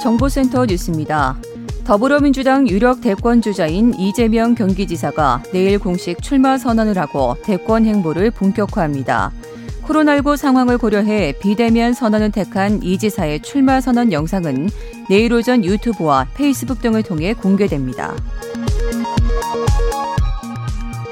정보센터 뉴스입니다. 더불어민주당 유력 대권 주자인 이재명 경기지사가 내일 공식 출마 선언을 하고 대권 행보를 본격화합니다. 코로나19 상황을 고려해 비대면 선언을 택한 이 지사의 출마 선언 영상은 내일 오전 유튜브와 페이스북 등을 통해 공개됩니다.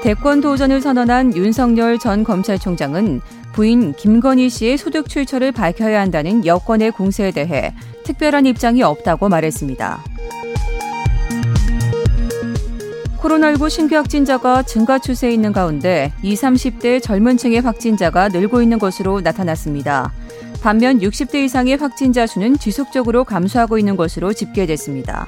대권 도전을 선언한 윤석열 전 검찰총장은 부인 김건희 씨의 소득 출처를 밝혀야 한다는 여권의 공세에 대해 특별한 입장이 없다고 말했습니다. 코로나19 신규 확진자가 증가 추세에 있는 가운데 20, 30대 젊은 층의 확진자가 늘고 있는 것으로 나타났습니다. 반면 60대 이상의 확진자 수는 지속적으로 감소하고 있는 것으로 집계됐습니다.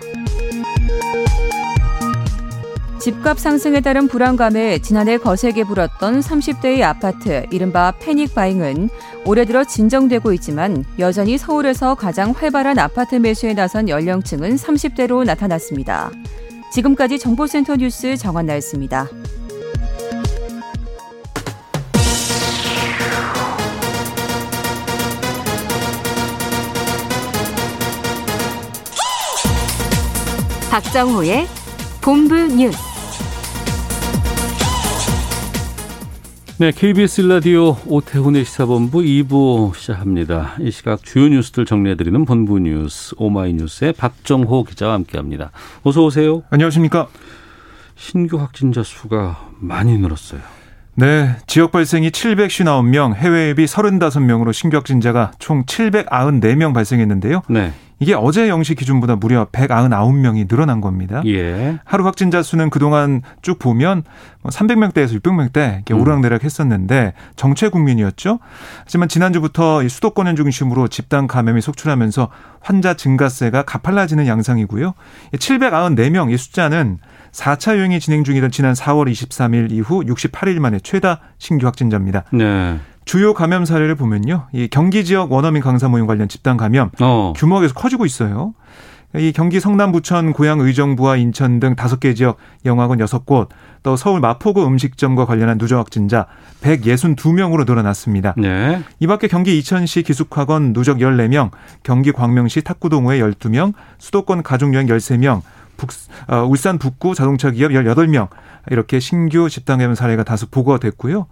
집값 상승에 따른 불안감에 지난해 거세게 불었던 30대의 아파트, 이른바 패닉 바잉은 올해 들어 진정되고 있지만 여전히 서울에서 가장 활발한 아파트 매수에 나선 연령층은 30대로 나타났습니다. 지금까지 정보센터 뉴스 정한나였습니다. 박정호의 본부 뉴스. 네, KBS 라디오 오태훈의 시사본부 2부 시작합니다. 이 시각 주요 뉴스들 정리해드리는 본부 뉴스 오마이뉴스의 박정호 기자와 함께합니다. 어서 오세요. 안녕하십니까. 신규 확진자 수가 많이 늘었어요. 네, 지역 발생이 759명, 해외 앱이 35명으로 신규 확진자가 총 794명 발생했는데요. 네. 이게 어제 0시 기준보다 무려 199명이 늘어난 겁니다. 예. 하루 확진자 수는 그동안 쭉 보면 300명대에서 600명대 이렇게 음. 오르락내락 했었는데 정체 국민이었죠. 하지만 지난주부터 이 수도권을 중심으로 집단 감염이 속출하면서 환자 증가세가 가팔라지는 양상이고요. 794명 이 숫자는 4차 유행이 진행 중이던 지난 4월 23일 이후 68일 만에 최다 신규 확진자입니다. 네. 주요 감염 사례를 보면요. 이 경기 지역 원어민 강사 모임 관련 집단 감염 어. 규모가 계속 커지고 있어요. 이 경기 성남, 부천, 고양, 의정부와 인천 등 다섯 개 지역 영화관 여섯 곳, 또 서울 마포구 음식점과 관련한 누적 확진자 162명으로 늘어났습니다. 네. 이 밖에 경기 이천시 기숙학원 누적 14명, 경기 광명시 탁구동호회 12명, 수도권 가족여행 13명, 북, 어, 울산 북구 자동차 기업 18명, 이렇게 신규 집단 감염 사례가 다수 보고가 됐고요.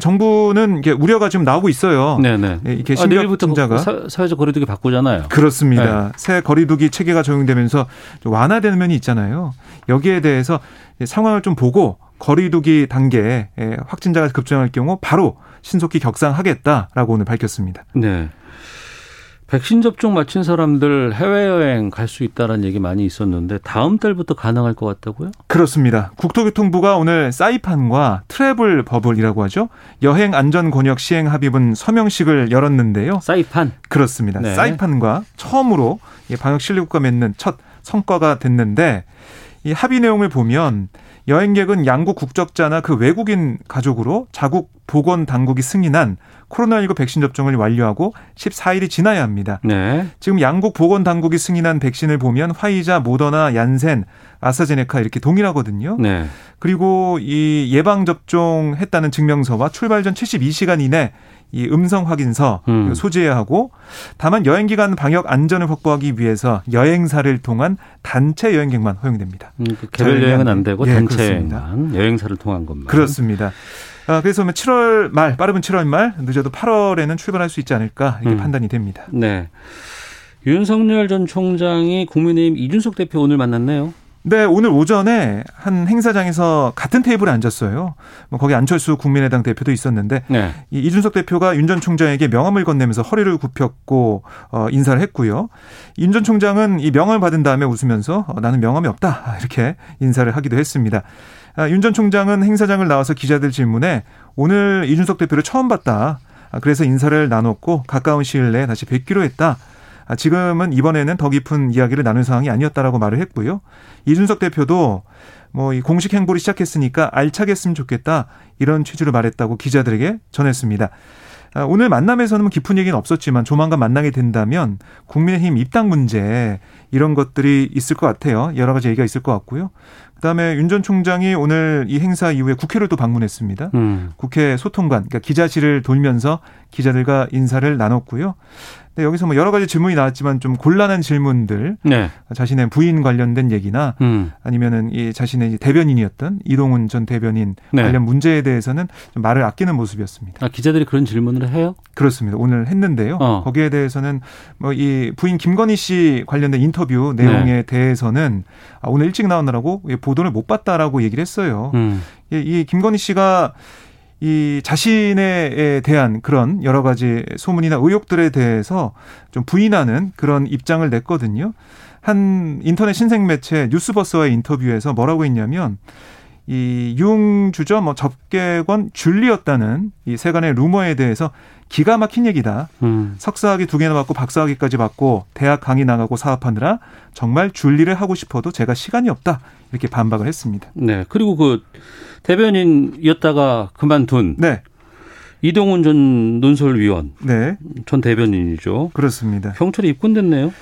정부는 이게 우려가 지금 나오고 있어요. 네네. 예, 이게 아, 신규 내일부터 확진자가 사, 사회적 거리두기 바꾸잖아요. 그렇습니다. 새 거리두기 체계가 적용되면서 좀 완화되는 면이 있잖아요. 여기에 대해서 상황을 좀 보고 거리두기 단계에 확진자가 급증할 경우 바로 신속히 격상하겠다라고 오늘 밝혔습니다. 네. 백신 접종 마친 사람들 해외여행 갈 수 있다라는 얘기 많이 있었는데 다음 달부터 가능할 것 같다고요? 그렇습니다. 국토교통부가 오늘 사이판과 트래블 버블이라고 하죠. 여행 안전 권역 시행 합의문 서명식을 열었는데요. 사이판. 그렇습니다. 네. 사이판과 처음으로 이 방역 신뢰국가 맺는 첫 성과가 됐는데 이 합의 내용을 보면 여행객은 양국 국적자나 그 외국인 가족으로 자국 보건 당국이 승인한 코로나19 백신 접종을 완료하고 14일이 지나야 합니다. 네. 지금 양국 보건 당국이 승인한 백신을 보면 화이자, 모더나, 얀센, 아스트라제네카 이렇게 동일하거든요. 네. 그리고 이 예방 접종했다는 증명서와 출발 전 72시간 이내 이 음성 확인서 음. 소지해야 하고 다만 여행 기간 방역 안전을 확보하기 위해서 여행사를 통한 단체 여행객만 허용됩니다. 음, 그 개별 여행은 안 되고 예, 단체 그렇습니다. 여행만 여행사를 통한 것만. 그렇습니다. 아, 그래서 7월 말 빠르면 7월 말 늦어도 8월에는 출발할 수 있지 않을까 이게 음. 판단이 됩니다. 네. 윤석열 전 총장이 국민의힘 이준석 대표 오늘 만났네요. 네, 오늘 오전에 한 행사장에서 같은 테이블에 앉았어요. 뭐 거기 안철수 국민의당 대표도 있었는데 네. 이 이준석 대표가 윤 전 총장에게 명함을 건네면서 허리를 굽혔고 어, 인사를 했고요. 윤 전 총장은 이 명함을 받은 다음에 웃으면서 어, 나는 명함이 없다 이렇게 인사를 하기도 했습니다. 아, 윤전 총장은 행사장을 나와서 기자들 질문에 오늘 이준석 대표를 처음 봤다. 아, 그래서 인사를 나눴고 가까운 시일 내에 다시 뵙기로 했다. 아, 지금은 이번에는 더 깊은 이야기를 나눌 상황이 아니었다라고 말을 했고요. 이준석 대표도 뭐 이 공식 행보를 시작했으니까 알차게 했으면 좋겠다 이런 취지로 말했다고 기자들에게 전했습니다. 아, 오늘 만남에서는 뭐 깊은 얘기는 없었지만 조만간 만나게 된다면 국민의힘 입당 문제 이런 것들이 있을 것 같아요. 여러 가지 얘기가 있을 것 같고요. 그다음에 윤 전 총장이 오늘 이 행사 이후에 국회를 또 방문했습니다. 음. 국회 소통관, 그러니까 기자실을 돌면서 기자들과 인사를 나눴고요. 네, 여기서 뭐 여러 가지 질문이 나왔지만 좀 곤란한 질문들, 네. 자신의 부인 관련된 얘기나 음. 아니면은 이 자신의 대변인이었던 이동훈 전 대변인 네. 관련 문제에 대해서는 좀 말을 아끼는 모습이었습니다. 아, 기자들이 그런 질문을 해요? 그렇습니다. 오늘 했는데요. 어. 거기에 대해서는 뭐 이 부인 김건희 씨 관련된 인터뷰 내용에 네. 대해서는 아, 오늘 일찍 나오느라고 보도를 못 봤다라고 얘기를 했어요. 음. 이, 이 김건희 씨가 이 자신에 대한 그런 여러 가지 소문이나 의혹들에 대해서 좀 부인하는 그런 입장을 냈거든요. 한 인터넷 신생 매체 뉴스버스와의 인터뷰에서 뭐라고 했냐면 이 융주저 뭐 접객원 줄리였다는 이 세간의 루머에 대해서 기가 막힌 얘기다. 음. 석사학위 두 개나 받고 박사학위까지 받고 대학 강의 나가고 사업하느라 정말 줄리를 하고 싶어도 제가 시간이 없다. 이렇게 반박을 했습니다. 네. 그리고 그 대변인이었다가 그만둔 네. 이동훈 전 논설위원 네. 전 대변인이죠. 그렇습니다. 경찰이 입건됐네요.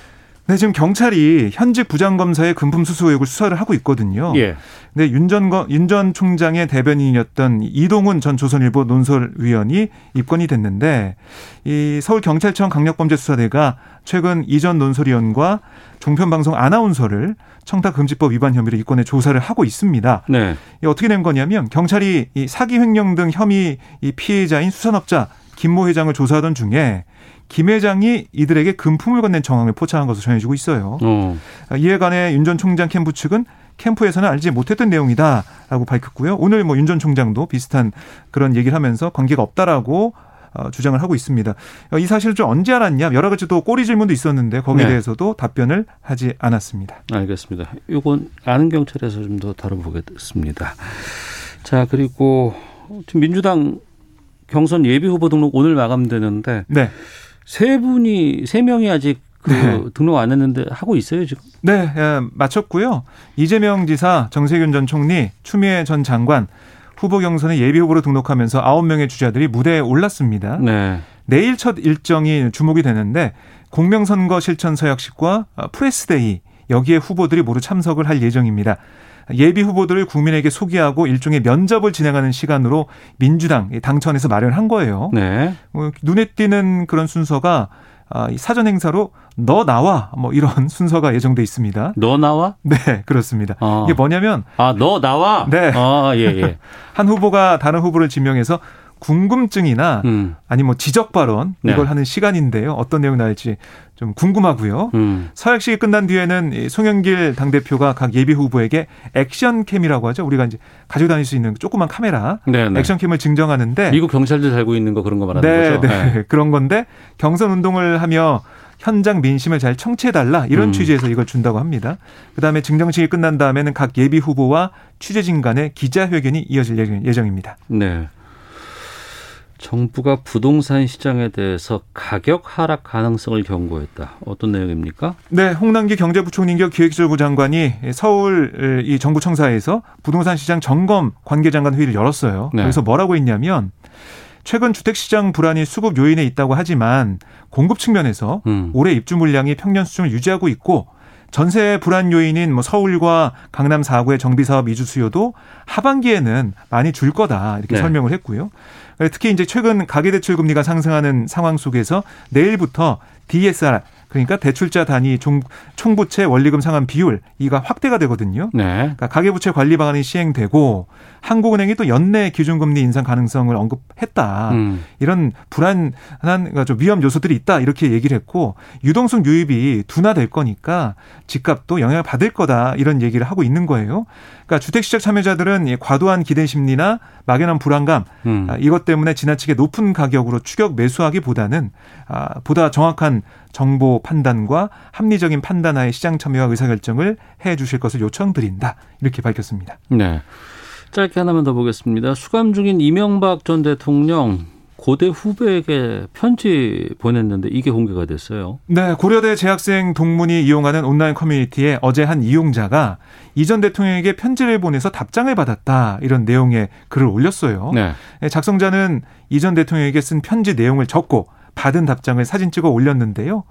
네, 지금 경찰이 현직 부장검사의 금품 수수 의혹을 수사를 하고 있거든요. 예. 네, 윤전 윤전 총장의 대변인이었던 이동훈 전 조선일보 논설위원이 입건이 됐는데 이 서울 경찰청 강력범죄수사대가 최근 이전 논설위원과 종편방송 아나운서를 청탁금지법 위반 혐의로 이권에 조사를 하고 있습니다. 네. 이 어떻게 된 거냐면 경찰이 이 사기 횡령 등 혐의 이 피해자인 수산업자 김모 회장을 조사하던 중에 김 회장이 이들에게 금품을 건넨 정황을 포착한 것으로 전해지고 있어요. 어. 이에 관해 윤 전 총장 캠프 측은 캠프에서는 알지 못했던 내용이다라고 밝혔고요. 오늘 뭐 윤 전 총장도 비슷한 그런 얘기를 하면서 관계가 없다라고 어, 주장을 하고 있습니다. 어, 이 사실을 좀 언제 알았냐 여러 가지 또 꼬리 질문도 있었는데 거기에 네. 대해서도 답변을 하지 않았습니다. 알겠습니다. 이건 아는 경찰에서 좀 더 다뤄보겠습니다. 자 그리고 지금 민주당 경선 예비 후보 등록 오늘 마감되는데 네. 세 분이 세 명이 아직 그 네. 등록 안 했는데 하고 있어요 지금? 네, 예, 마쳤고요. 이재명 지사, 정세균 전 총리, 추미애 전 장관 후보 경선에 예비 후보로 등록하면서 아홉 명의 주자들이 무대에 올랐습니다. 네. 내일 첫 일정이 주목이 되는데 공명선거 실천 서약식과 press day 여기에 후보들이 모두 참석을 할 예정입니다. 예비 후보들을 국민에게 소개하고 일종의 면접을 진행하는 시간으로 민주당 당 차원에서 마련한 거예요. 네. 어, 눈에 띄는 그런 순서가 아, 사전 행사로 너 나와 뭐 이런 순서가 예정돼 있습니다. 너 나와? 네, 그렇습니다. 어. 이게 뭐냐면 아, 너 나와? 네. 아, 예, 예. 한 후보가 다른 후보를 지명해서 궁금증이나 음. 아니 뭐 지적 발언 네. 이걸 네. 하는 시간인데요. 어떤 내용 나올지 좀 궁금하고요. 음. 서약식이 끝난 뒤에는 송영길 당 대표가 각 예비 후보에게 액션캠이라고 하죠. 우리가 이제 가지고 다닐 수 있는 조그만 카메라 네네. 네. 액션캠을 증정하는데 미국 경찰들 달고 있는 거 그런 거 말하는 네, 거죠. 네. 네. 그런 건데 경선 운동을 하며 현장 민심을 잘 청취해달라 이런 음. 취지에서 이걸 준다고 합니다. 그다음에 증정식이 끝난 다음에는 각 예비 후보와 취재진 간의 기자회견이 이어질 예정입니다. 네. 정부가 부동산 시장에 대해서 가격 하락 가능성을 경고했다. 어떤 내용입니까? 네, 홍남기 경제부총리겸 기획재정부 장관이 서울 이 정부 청사에서 부동산 시장 점검 관계장관 회의를 열었어요. 네. 그래서 뭐라고 했냐면 최근 주택 시장 불안이 수급 요인에 있다고 하지만 공급 측면에서 음. 올해 입주 물량이 평년 수준을 유지하고 있고 전세 불안 요인인 뭐 서울과 강남 4구의 정비 사업 이주 수요도 하반기에는 많이 줄 거다 이렇게 네. 설명을 했고요. 특히 이제 최근 가계 대출 금리가 상승하는 상황 속에서 내일부터 DSR 그러니까 대출자 단위 총, 총부채 원리금 상환 비율 이가 확대가 되거든요. 네. 그러니까 가계부채 관리 방안이 시행되고 한국은행이 또 연내 기준금리 인상 가능성을 언급했다. 음. 이런 불안한 그러니까 좀 위험 요소들이 있다 이렇게 얘기를 했고 유동성 유입이 둔화될 거니까 집값도 영향을 받을 거다 이런 얘기를 하고 있는 거예요. 그러니까 주택시장 참여자들은 과도한 기대 심리나 막연한 불안감 음. 아, 이것 때문에 지나치게 높은 가격으로 추격 매수하기보다는 아, 보다 정확한 정보 판단과 합리적인 판단하에 시장 참여와 의사결정을 해 주실 것을 요청드린다. 이렇게 밝혔습니다. 네. 짧게 하나만 더 보겠습니다. 수감 중인 이명박 전 대통령 고대 후배에게 편지 보냈는데 이게 공개가 됐어요. 네, 고려대 재학생 동문이 이용하는 온라인 커뮤니티에 어제 한 이용자가 이전 대통령에게 편지를 보내서 답장을 받았다 이런 내용의 글을 올렸어요. 네. 작성자는 이전 대통령에게 쓴 편지 내용을 적고 받은 답장을 사진 찍어 올렸는데요.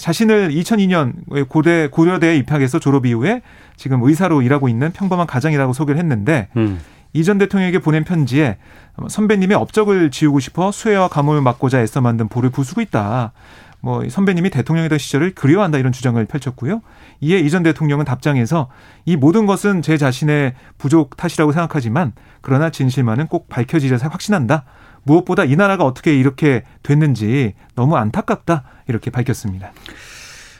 자신을 2002년 고대 고려대에 입학해서 졸업 이후에 지금 의사로 일하고 있는 평범한 가장이라고 소개를 했는데 음. 이전 대통령에게 보낸 편지에 선배님의 업적을 지우고 싶어 수혜와 가뭄을 막고자 애써 만든 볼을 부수고 있다. 뭐 선배님이 대통령이던 시절을 그리워한다 이런 주장을 펼쳤고요. 이에 이전 대통령은 답장에서 이 모든 것은 제 자신의 부족 탓이라고 생각하지만 그러나 진실만은 꼭 밝혀지려 확신한다. 무엇보다 이 나라가 어떻게 이렇게 됐는지 너무 안타깝다 이렇게 밝혔습니다.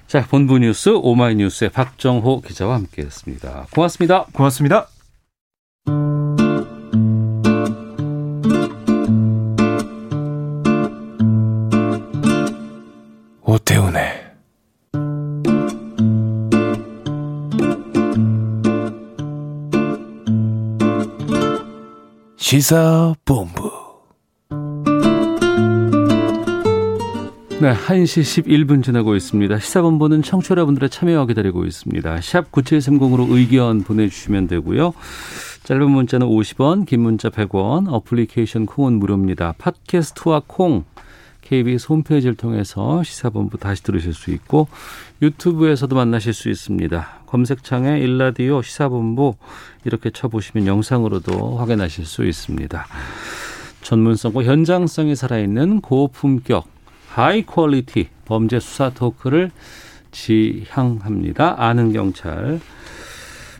자 본부 뉴스 오마이뉴스의 박정호 기자와 함께했습니다. 고맙습니다. 고맙습니다. 오태훈의 시사본부 네, 1시 11분 지나고 있습니다. 시사본부는 청취 여러분들의 참여와 기다리고 있습니다. 샵 9730으로 의견 보내주시면 되고요. 짧은 문자는 50원, 긴 문자 100원, 어플리케이션 콩은 무료입니다. 팟캐스트와 콩 KBS 홈페이지를 통해서 시사본부 다시 들으실 수 있고 유튜브에서도 만나실 수 있습니다. 검색창에 일라디오 시사본부 이렇게 쳐보시면 영상으로도 확인하실 수 있습니다. 전문성과 현장성이 살아있는 고품격 high quality 범죄 수사 토크를 지향합니다. 아는 경찰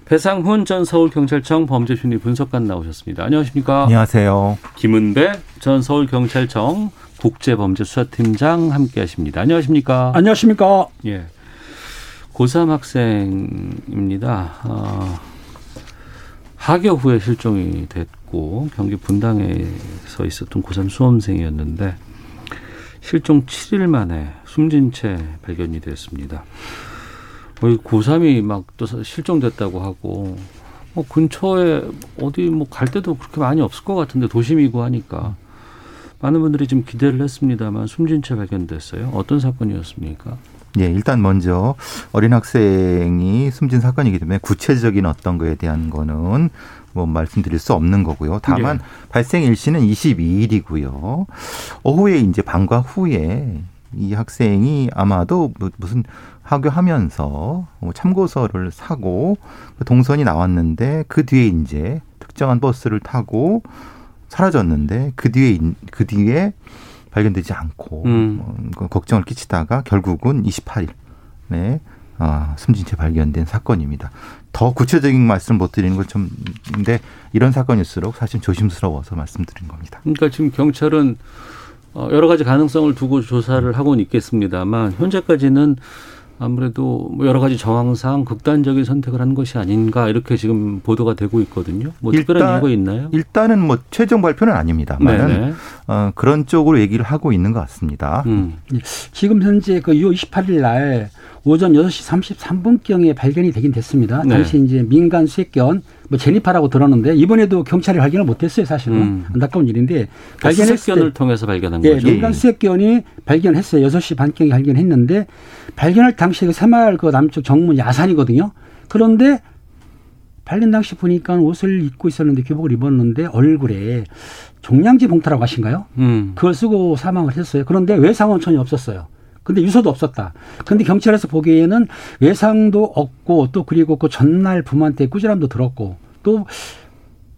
배상훈 전 서울경찰청 범죄심리 분석관 나오셨습니다. 안녕하십니까? 안녕하세요. 김은배 전 서울경찰청 국제범죄수사팀장 함께 하십니다. 안녕하십니까? 안녕하십니까? 예. 고3 학생입니다. 어, 하교 후에 실종이 됐고 경기 분당에서 있었던 고3 수험생이었는데 실종 7일 만에 숨진 채 발견이 됐습니다. 거의 고3이 막 또 실종됐다고 하고 뭐 근처에 어디 뭐 갈 데도 그렇게 많이 없을 것 같은데 도심이고 하니까 많은 분들이 좀 기대를 했습니다만 숨진 채 발견됐어요. 어떤 사건이었습니까? 예, 일단 먼저 어린 학생이 숨진 사건이기 때문에 구체적인 어떤 거에 대한 거는 뭐 말씀드릴 수 없는 거고요. 다만 예. 발생 일시는 22일이고요. 오후에 이제 방과 후에 이 학생이 아마도 뭐 무슨 하교하면서 뭐 참고서를 사고 그 동선이 나왔는데 그 뒤에 이제 특정한 버스를 타고 사라졌는데 그 뒤에 그 뒤에 발견되지 않고 음. 어, 걱정을 끼치다가 결국은 28일 네. 아, 숨진 채 발견된 사건입니다. 더 구체적인 말씀 못 드리는 건 좀인데 이런 사건일수록 사실 조심스러워서 말씀드린 겁니다. 그러니까 지금 경찰은 어, 여러 가지 가능성을 두고 조사를 하고는 있겠습니다만 현재까지는 아무래도 뭐 여러 가지 정황상 극단적인 선택을 한 것이 아닌가 이렇게 지금 보도가 되고 있거든요. 뭐 일단, 특별한 이유가 있나요? 일단은 뭐 최종 발표는 아닙니다만 어, 그런 쪽으로 얘기를 하고 있는 것 같습니다. 음. 예. 지금 현재 그 6월 28일 날 오전 6시 33분경에 발견이 되긴 됐습니다. 네. 당시 이제 민간 수색견 뭐 제니파라고 들었는데 이번에도 경찰이 발견을 못했어요 사실은 음. 안타까운 일인데 그러니까 발견했을 수색견을 통해서 발견한 네, 거죠. 민간 수색견이 발견했어요. 6시 반경에 발견했는데 발견할 당시에 그 새마을 그 남쪽 정문 야산이거든요. 그런데 발견 당시 보니까 옷을 입고 있었는데 교복을 입었는데 얼굴에 종량제 봉투라고 하신가요? 음. 그걸 쓰고 사망을 했어요. 그런데 외상은 전혀 없었어요. 근데 유서도 없었다. 근데 경찰에서 보기에는 외상도 없고 또 그리고 그 전날 부모한테 꾸지람도 들었고 또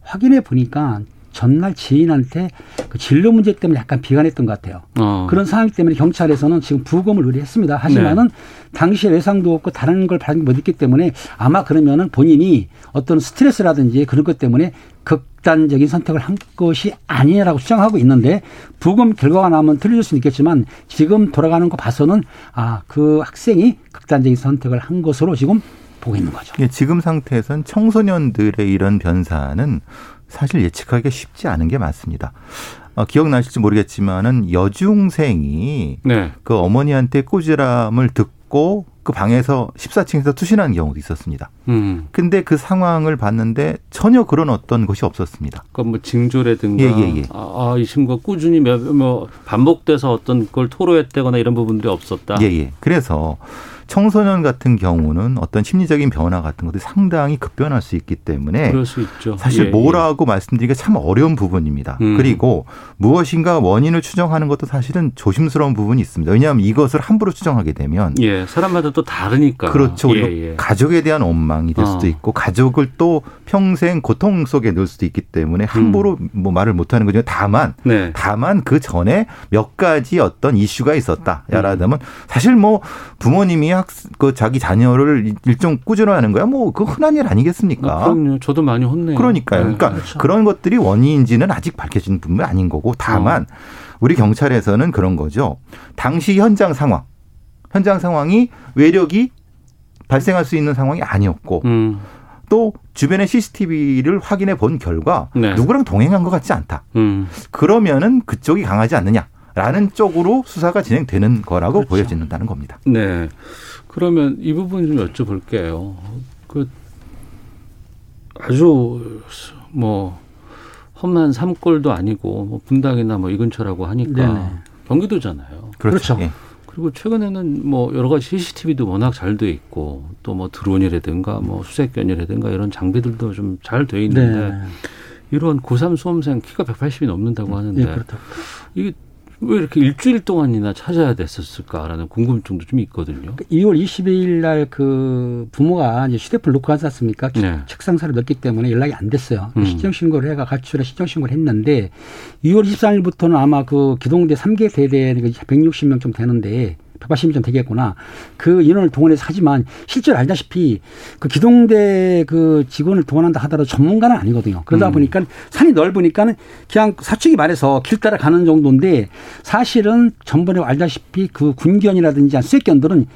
확인해 보니까 전날 지인한테 그 진로 문제 때문에 약간 비관했던 것 같아요. 어. 그런 상황 때문에 경찰에서는 지금 부검을 의뢰했습니다. 하지만은 네. 당시에 외상도 없고 다른 걸 발견 못했기 때문에 아마 그러면은 본인이 어떤 스트레스라든지 그런 것 때문에 극단적인 선택을 한 것이 아니냐라고 주장하고 있는데 부검 결과가 나오면 틀려질 수는 있겠지만 지금 돌아가는 거 봐서는 아 그 학생이 극단적인 선택을 한 것으로 지금 보고 있는 거죠. 예, 지금 상태에선 청소년들의 이런 변사는 사실 예측하기가 쉽지 않은 게 맞습니다. 어, 기억나실지 모르겠지만은 여중생이 네. 그 어머니한테 꾸지람을 듣고 그 방에서 14층에서 투신하는 경우도 있었습니다. 음. 근데 그 상황을 봤는데 전혀 그런 어떤 것이 없었습니다. 그러니까 뭐 징조라든가 예, 예, 예. 아, 아, 이 친구가 꾸준히 몇, 뭐 반복돼서 어떤 걸 토로했다거나 이런 부분들이 없었다. 예, 예. 그래서 청소년 같은 경우는 어떤 심리적인 변화 같은 것들이 상당히 급변할 수 있기 때문에 그럴 수 있죠. 사실 예, 뭐라고 말씀드리기가 참 어려운 부분입니다. 음. 그리고 무엇인가 원인을 추정하는 것도 사실은 조심스러운 부분이 있습니다. 왜냐하면 이것을 함부로 추정하게 되면 예, 사람마다 또 다르니까. 그렇죠. 예, 예. 가족에 대한 원망이 될 수도 어. 있고 가족을 또 평생 고통 속에 넣을 수도 있기 때문에 함부로 뭐 말을 못하는 거죠. 다만 음. 네. 다만 그 전에 몇 가지 어떤 이슈가 있었다. 음. 사실 뭐 부모님이 학, 그 자기 자녀를 일종 꾸준하는 거야. 뭐 그 흔한 일 아니겠습니까? 아, 그럼요. 저도 많이 혼내요. 그러니까요. 네. 그러니까 그런 것들이 원인인지는 아직 밝혀진 부분은 아닌 거고 다만 어. 우리 경찰에서는 그런 거죠. 당시 현장 상황, 현장 상황이 외력이 발생할 수 있는 상황이 아니었고 음, 또 주변의 CCTV를 확인해 본 결과 네. 누구랑 동행한 것 같지 않다. 음. 그러면은 그쪽이 강하지 않느냐 라는 쪽으로 수사가 진행되는 거라고 그렇죠. 보여진다는 겁니다. 네. 그러면 이 부분 좀 여쭤볼게요. 그 아주 뭐 험한 산골도 아니고 뭐 분당이나 뭐 이 근처라고 하니까 네네. 경기도잖아요. 그렇죠. 예. 그리고 최근에는 뭐 여러 가지 CCTV도 워낙 잘 돼 있고 또 뭐 드론이라든가 뭐 수색견이라든가 이런 장비들도 좀 잘 돼 있는데 네. 이런 고3 수험생 키가 180이 넘는다고 하는데 예, 그렇다. 이게 왜 이렇게 일주일 동안이나 찾아야 됐었을까라는 궁금증도 좀 있거든요. 2월 22일 날 그 부모가 이제 휴대폰 놓고 하지 않습니까? 네. 책상사를 넣었기 때문에 연락이 안 됐어요. 음. 시정신고를 해가 가출해 시정신고를 했는데 2월 23일부터는 아마 그 기동대 3개 대대 160명 좀 되는데 180명 좀 되겠구나. 그 인원을 동원해서 하지만 실제로 알다시피 그 기동대 그 직원을 동원한다 하더라도 전문가는 아니거든요. 그러다 음. 보니까 산이 넓으니까는 그냥 사측이 말해서 길 따라 가는 정도인데 사실은 전번에 알다시피 그 군견이라든지 수색견들은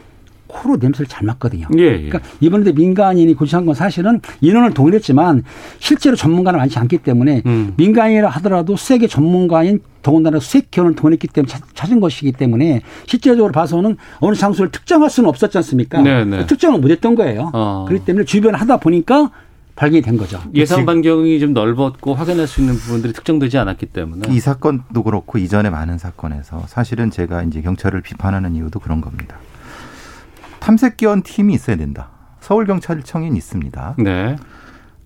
코로 냄새를 잘 맡거든요. 예, 예. 그러니까 이번에 민간인이 고시한 건 사실은 인원을 동원했지만 실제로 전문가는 많지 않기 때문에 음. 민간인이라 하더라도 수색의 전문가인 더군다나 수색견을 동원했기 때문에 찾- 찾은 것이기 때문에 실제적으로 봐서는 어느 장소를 특정할 수는 없었지 않습니까? 네, 네. 특정을 못했던 거예요. 어. 그렇기 때문에 주변 하다 보니까 발견이 된 거죠. 예상 반경이 좀 넓었고 확인할 수 있는 부분들이 특정되지 않았기 때문에 이 사건도 그렇고 이전에 많은 사건에서 사실은 제가 이제 경찰을 비판하는 이유도 그런 겁니다. 탐색 기원 팀이 있어야 된다. 서울 경찰청엔 있습니다. 네.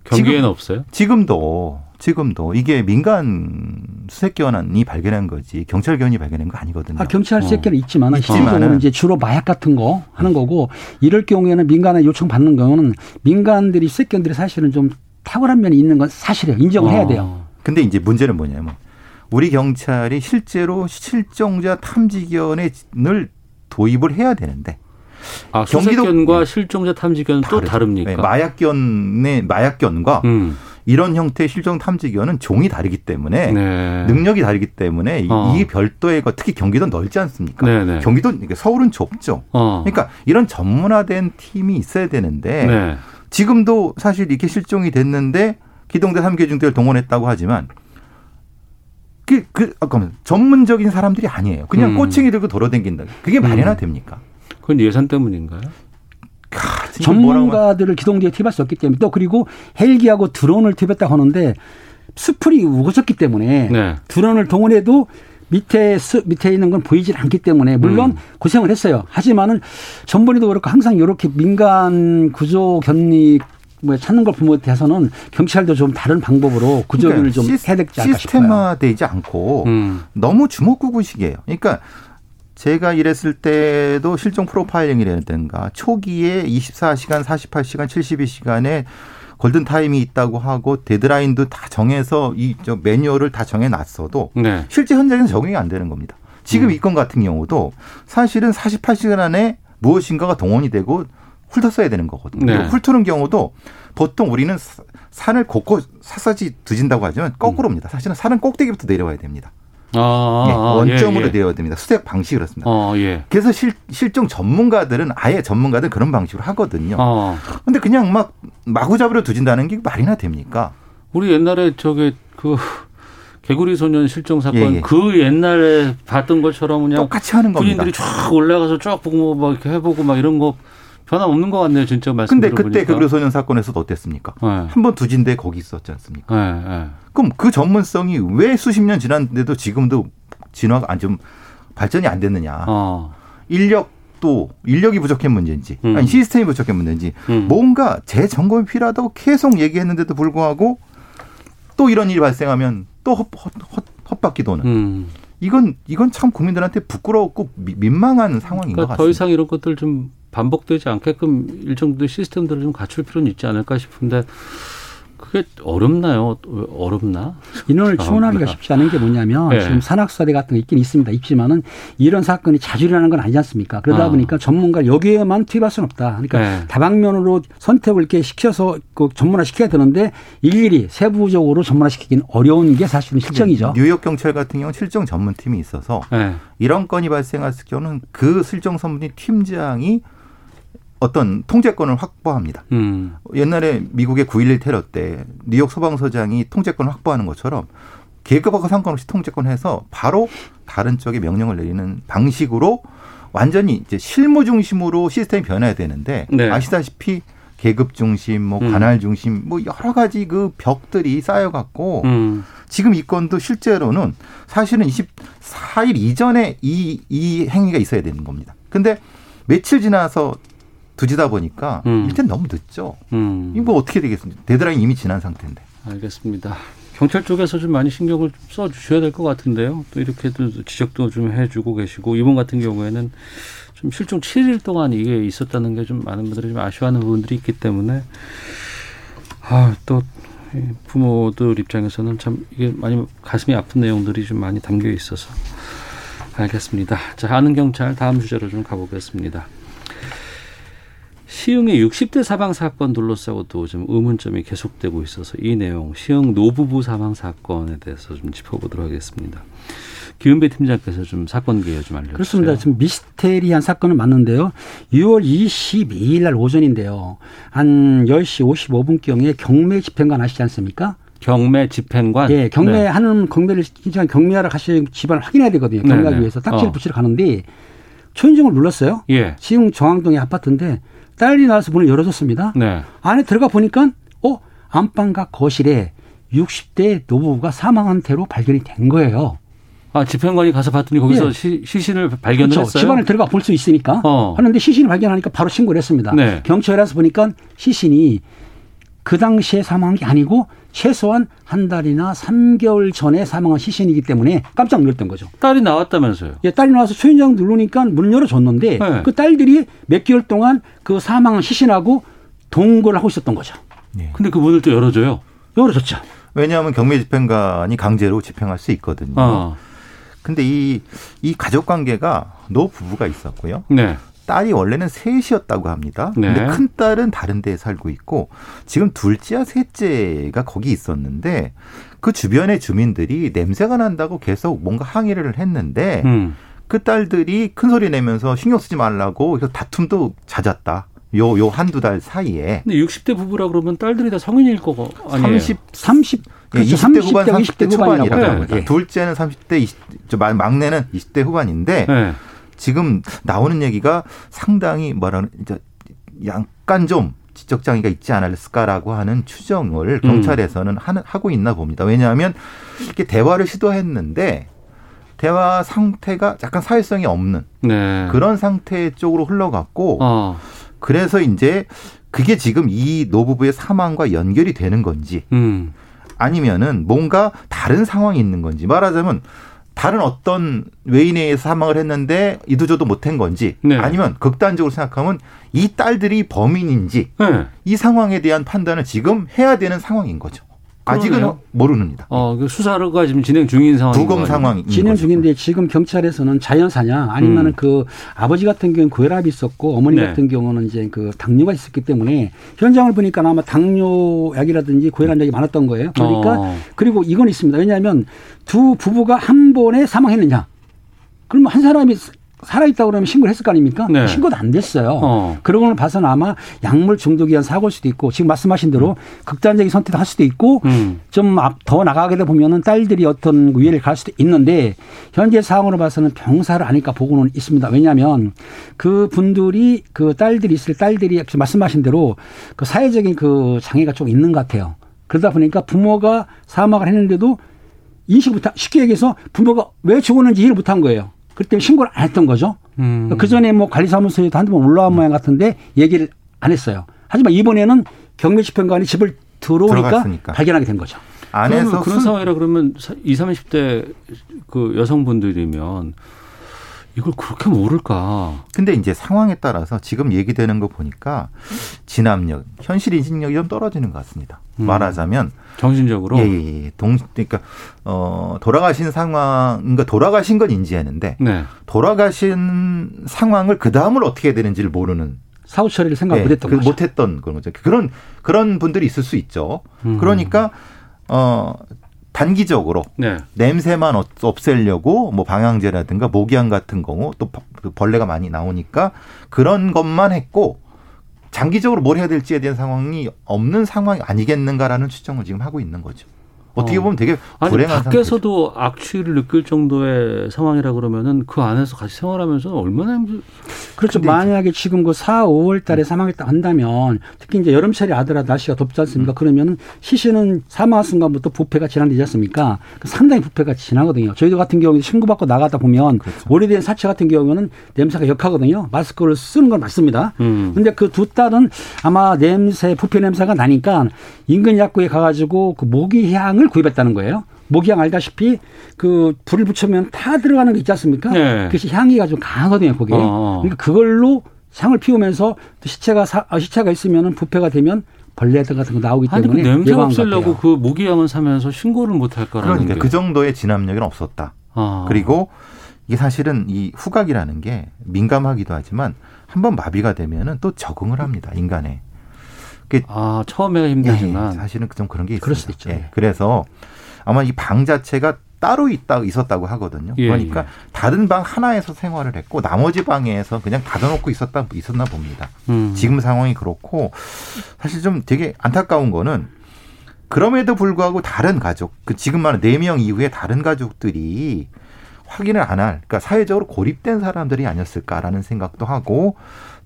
경기에는 지금- 없어요. 지금도 지금도 이게 민간 수색 기원이 발견한 거지 경찰 기원이 발견한 거 아니거든요. 아, 경찰 수색견은 있지만 있지만은- 실질적으로 이제 주로 마약 같은 거 하는 거고 이럴 경우에는 민간에 요청 받는 경우는 민간들이 수색견들이 사실은 좀 탁월한 면이 있는 건 사실이에요. 인정을 해야 돼요. 어. 근데 이제 문제는 뭐냐면 우리 경찰이 실제로 실종자 탐지견을 도입을 해야 되는데 아, 경기도- 수색견과 실종자 탐지견은 또 다르죠. 다릅니까? 네, 마약견의 마약견과 음. 이런 형태의 실종 탐지견은 종이 다르기 때문에 네. 능력이 다르기 때문에 이- 어. 이게 별도의 거 특히 경기도는 넓지 않습니까? 네, 네. 경기도 서울은 좁죠. 어. 그러니까 이런 전문화된 팀이 있어야 되는데 네. 지금도 사실 이렇게 실종이 됐는데 기동대 3개 중대를 동원했다고 하지만 그, 그, 아까만 전문적인 사람들이 아니에요. 그냥 음. 꼬챙이 들고 돌아다닌다. 그게 말이나 됩니까? 그건 예산 때문인가요? 전문가들을 기동대에 수 없기 때문에 또 그리고 헬기하고 드론을 투입했다고 하는데 수풀이 우거졌기 때문에 네. 드론을 동원해도 밑에 수, 밑에 있는 건 보이질 않기 때문에 물론 음. 고생을 했어요. 하지만은 전번에도 그렇고 항상 이렇게 민간 구조 견리 뭐 찾는 걸 보면 대해서는 경찰도 좀 다른 방법으로 구조를 그러니까 좀 시스- 해야 되지 않을까 싶어요. 시스템화되지 않고 음. 너무 주먹구구식이에요. 그러니까 제가 일했을 때도 실종 프로파일링이라든가 초기에 24시간, 48시간, 72시간에 골든 타임이 있다고 하고 데드라인도 다 정해서 이저 매뉴얼을 다 정해 놨어도 네. 실제 현장에서 적용이 안 되는 겁니다. 지금 이건 같은 경우도 사실은 48시간 안에 무엇인가가 동원이 되고 훑었어야 되는 거거든요. 네. 훑는 경우도 보통 우리는 사- 산을 곳곳 샅샅이 뒤진다고 하지만 거꾸로입니다. 사실은 산은 꼭대기부터 내려와야 됩니다. 아, 예, 아, 원점으로 예, 예. 내려야 됩니다. 수색 방식이 그렇습니다. 어, 예. 그래서 실, 실종 전문가들은 아예 전문가들 그런 방식으로 하거든요. 어. 근데 그냥 막 마구잡이로 두진다는 게 말이나 됩니까? 우리 옛날에 저기 그 개구리 소년 실종 사건 예, 예. 그 옛날에 봤던 것처럼 그냥 똑같이 하는 겁니다. 군인들이 쫙 올라가서 쫙 보고 뭐 이렇게 해보고 막 이런 거 변화 없는 것 같네요. 진짜 말씀 근데. 그때 개구리 소년 사건에서도 어땠습니까? 네. 한번 두진데 거기 있었지 않습니까? 네, 네. 그럼 그 전문성이 왜 수십 년 지났는데도 지금도 진화가 안 좀 발전이 안 됐느냐? 어. 인력도 인력이 부족한 문제인지 음. 아니 시스템이 부족한 문제인지 음. 뭔가 재점검이 필요하다고 계속 얘기했는데도 불구하고 또 이런 일이 발생하면 또 헛, 헛, 헛, 헛바퀴 도는 음. 이건 이건 참 국민들한테 부끄럽고 미- 민망한 상황인 것 그러니까 같습니다. 더 이상 이런 것들 좀 반복되지 않게끔 일정 정도 시스템들을 좀 갖출 필요는 있지 않을까 싶은데 그게 어렵나요? 어렵나? 인원을 충원하기가 아, 쉽지 않은 게 뭐냐면 네. 지금 산악사대 같은 게 있긴 있습니다. 있지만은 이런 사건이 자주 일어나는 건 아니지 않습니까? 그러다 아. 보니까 전문가 여기에만 투입할 수는 없다. 그러니까 네. 다방면으로 선택을 이렇게 시켜서 그 전문화 시켜야 되는데 일일이 세부적으로 전문화 시키기는 어려운 게 사실은 실정이죠. 뉴욕 경찰 같은 경우는 실종 전문 팀이 있어서 네. 이런 건이 발생했을 경우는 그 실종 전문팀 팀장이 어떤 통제권을 확보합니다. 음. 옛날에 미국의 9.11 테러 때 뉴욕 소방서장이 통제권을 확보하는 것처럼 계급하고 상관없이 통제권해서 바로 다른 쪽에 명령을 내리는 방식으로 완전히 이제 실무 중심으로 시스템이 변해야 되는데 네. 아시다시피 계급 중심, 뭐 음. 관할 중심, 뭐 여러 가지 그 벽들이 쌓여갖고 음. 지금 이 건도 실제로는 사실은 24일 이전에 이, 이 행위가 있어야 되는 겁니다. 근데 며칠 지나서 두지다 보니까 음. 일단 너무 늦죠. 음. 이거 뭐 어떻게 되겠습니까? 데드라인 이미 지난 상태인데. 알겠습니다. 경찰 쪽에서 좀 많이 신경을 좀 써주셔야 될 것 같은데요. 또 이렇게 또 지적도 좀 해주고 계시고 이번 같은 경우에는 좀 실종 7일 동안 이게 있었다는 게 좀 많은 분들이 좀 아쉬워하는 부분들이 있기 때문에 아또 부모들 입장에서는 참 이게 많이 가슴이 아픈 내용들이 좀 많이 담겨 있어서 알겠습니다. 자 아는 경찰 다음 주제로 좀 가보겠습니다. 시흥의 60대 사망 사건 둘러싸고도 좀 의문점이 계속되고 있어서 이 내용 시흥 노부부 사망 사건에 대해서 좀 짚어보도록 하겠습니다. 기은배 팀장께서 좀 사건 개요 좀 알려주세요. 그렇습니다. 지금 미스테리한 사건은 맞는데요. 6월 22일 날 오전인데요. 한 10시 55분경에 경매 집행관 아시지 않습니까? 경매 집행관. 예, 네. 경매하는 경매를 신청한 경매하러 가실 집안을 확인해야 되거든요. 경매하기 네네. 위해서 딱지를 어. 붙이러 가는데 초인종을 눌렀어요. 예. 시흥 정왕동의 아파트인데 딸이 나와서 문을 열어줬습니다. 네. 안에 들어가 보니까 어 안방과 거실에 60대 노부부가 사망한 채로 발견이 된 거예요. 아 집행관이 가서 봤더니 거기서 예. 시, 시신을 발견을 그렇죠. 했어요. 집안을 들어가 볼 수 있으니까 어. 하는데 시신을 발견하니까 바로 신고를 했습니다. 네. 경찰에 가서 보니까 시신이 그 당시에 사망한 게 아니고 최소한 한 달이나 3개월 전에 사망한 시신이기 때문에 깜짝 놀랐던 거죠. 딸이 나왔다면서요. 예, 딸이 나와서 초인종 누르니까 문을 열어줬는데 네. 그 딸들이 몇 개월 동안 그 사망한 시신하고 동거를 하고 있었던 거죠. 근데 그 문을 또 열어줘요. 열어줬죠. 왜냐하면 경매 집행관이 강제로 집행할 수 있거든요. 어. 근데 이, 이 가족 관계가 노 부부가 있었고요. 네. 딸이 원래는 셋이었다고 합니다. 네. 근데 큰 딸은 다른 데에 살고 있고 지금 둘째와 셋째가 거기 있었는데 그 주변의 주민들이 냄새가 난다고 계속 뭔가 항의를 했는데 음. 그 딸들이 큰 소리 내면서 신경 쓰지 말라고 그래서 다툼도 잦았다. 요, 요 한두 달 사이에. 근데 60대 부부라 그러면 딸들이 다 성인일 거고 아니에요. 30, 30, 예, 그렇죠. 20대 후반, 30대, 30대 20대 초반이라고 합니다. 예. 둘째는 30대, 20, 저 막- 막내는 20대 후반인데 네. 지금 나오는 얘기가 상당히 뭐라는 이제 약간 좀 지적 장애가 있지 않았을까라고 하는 추정을 음. 경찰에서는 하는, 하고 있나 봅니다. 왜냐하면 이렇게 대화를 시도했는데 대화 상태가 약간 사회성이 없는 네. 그런 상태 쪽으로 흘러갔고 어. 그래서 이제 그게 지금 이 노부부의 사망과 연결이 되는 건지 음. 아니면은 뭔가 다른 상황이 있는 건지 말하자면 다른 어떤 외인에 의해서 사망을 했는데 이도저도 못한 건지 네. 아니면 극단적으로 생각하면 이 딸들이 범인인지 네. 이 상황에 대한 판단을 지금 해야 되는 상황인 거죠. 아직은 그러네요. 모르는니다. 어, 그 수사가 지금 진행 중인 상황인 부검. 상황인 진행 거죠. 중인데 지금 경찰에서는 자연사냐 아니면은 음. 그 아버지 같은 경우는 고혈압이 있었고 어머니 네. 같은 경우는 이제 그 당뇨가 있었기 때문에 현장을 보니까 아마 당뇨약이라든지 고혈압약이 많았던 거예요. 그러니까 어. 그리고 이건 있습니다. 왜냐하면 두 부부가 한 번에 사망했느냐? 그러면 한 사람이 살아있다 그러면 신고를 했을 거 아닙니까? 네. 신고도 안 됐어요. 어. 그런 걸 봐서는 아마 약물 중독에 의한 사고일 수도 있고 지금 말씀하신 대로 극단적인 선택을 할 수도 있고 음. 좀더 나가게 되다 보면은 딸들이 어떤 위해를 갈 수도 있는데 현재 상황으로 봐서는 병사를 아닐까 보고는 있습니다. 왜냐하면 그 분들이 그 딸들이 있을 딸들이 말씀하신 대로 그 사회적인 그 장애가 좀 있는 것 같아요. 그러다 보니까 부모가 사망을 했는데도 인식 못한 쉽게 얘기해서 부모가 왜 죽었는지 이해를 못한 거예요. 그렇기 때문에 신고를 안 했던 거죠. 음. 그 전에 뭐 관리사무소에도 한두 번 올라온 모양 같은데 얘기를 안 했어요. 하지만 이번에는 경매집행관이 집을 들어오니까 들어갔으니까. 발견하게 된 거죠. 안에서 그러면 그런 술- 상황이라 그러면 20, 30대 그 여성분들이면 이걸 그렇게 모를까? 근데 이제 상황에 따라서 지금 얘기되는 거 보니까 진압력, 현실 인식력이 좀 떨어지는 것 같습니다. 음. 말하자면 정신적으로 예, 예, 예. 동 그러니까 어 돌아가신 상황, 그러니까 돌아가신 건 인지했는데 네. 돌아가신 상황을 그 다음을 어떻게 해야 되는지를 모르는 사후 처리를 생각 예, 못했던 그 거죠. 못했던 그런 거죠. 그런 그런 분들이 있을 수 있죠. 음. 그러니까 어 단기적으로 네. 냄새만 없- 없애려고 뭐 방향제라든가 모기향 같은 경우 또 벌레가 많이 나오니까 그런 것만 했고 장기적으로 뭘 해야 될지에 대한 상황이 없는 상황이 아니겠는가라는 추정을 지금 하고 있는 거죠. 어떻게 어. 보면 되게 아니 불행한 상태죠. 밖에서도 악취를 느낄 정도의 상황이라 그러면은 그 안에서 같이 생활하면서 얼마나 힘들... 그렇죠. 만약에 지금 그 4, 5월 달에 사망했다 한다면 특히 이제 여름철에 아들아 날씨가 덥지 않습니까? 그러면은 시신은 사망한 순간부터 부패가 진행되지 않습니까? 그 상당히 부패가 진하거든요. 저희들 같은 경우에 신고받고 나가다 보면 오래된 사체 같은 경우는 냄새가 역하거든요. 마스크를 쓰는 건 맞습니다. 음. 근데 그 두 딸은 아마 냄새, 부패 냄새가 나니까 인근 약국에 가가지고 그 모기 향을 구입했다는 거예요. 모기향 알다시피 그 불을 붙이면 타 들어가는 게 있지 않습니까? 네. 그것이 향기가 좀 강하거든요, 거기에. 어, 어. 그러니까 그걸로 향을 피우면서 또 시체가 사, 어, 시체가 있으면은 부패가 되면 벌레들 같은 거 나오기 아니 그 때문에 냄새 없애려고. 그 모기향을 사면서 신고를 못 할까라는 그러니까 게. 그 정도의 진압력은 없었다. 아. 그리고 이게 사실은 이 후각이라는 게 민감하기도 하지만 한번 마비가 되면은 또 적응을 합니다 인간에. 아 처음에 예, 힘들지만 사실은 좀 그런 게 있습니다. 그럴 수도 있죠. 예, 그래서 아마 이 방 자체가 따로 있다 있었다고 하거든요. 예, 그러니까 예. 다른 방 하나에서 생활을 했고 나머지 방에서 그냥 닫아놓고 있었다 있었나 봅니다. 음. 지금 상황이 그렇고 사실 좀 되게 안타까운 거는 그럼에도 불구하고 다른 가족, 그 지금 말하는 네명 이후에 다른 가족들이 확인을 안 할, 그러니까 사회적으로 고립된 사람들이 아니었을까라는 생각도 하고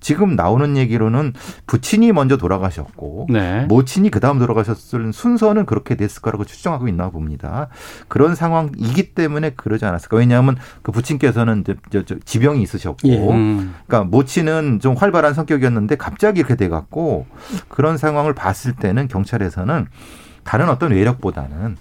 지금 나오는 얘기로는 부친이 먼저 돌아가셨고 네. 모친이 그 다음 돌아가셨을 순서는 그렇게 됐을 거라고 추정하고 있나 봅니다. 그런 상황이기 때문에 그러지 않았을까. 왜냐하면 그 부친께서는 저, 저, 저 지병이 있으셨고, 예. 음. 그러니까 모친은 좀 활발한 성격이었는데 갑자기 이렇게 돼 갖고 그런 상황을 봤을 때는 경찰에서는 다른 어떤 외력보다는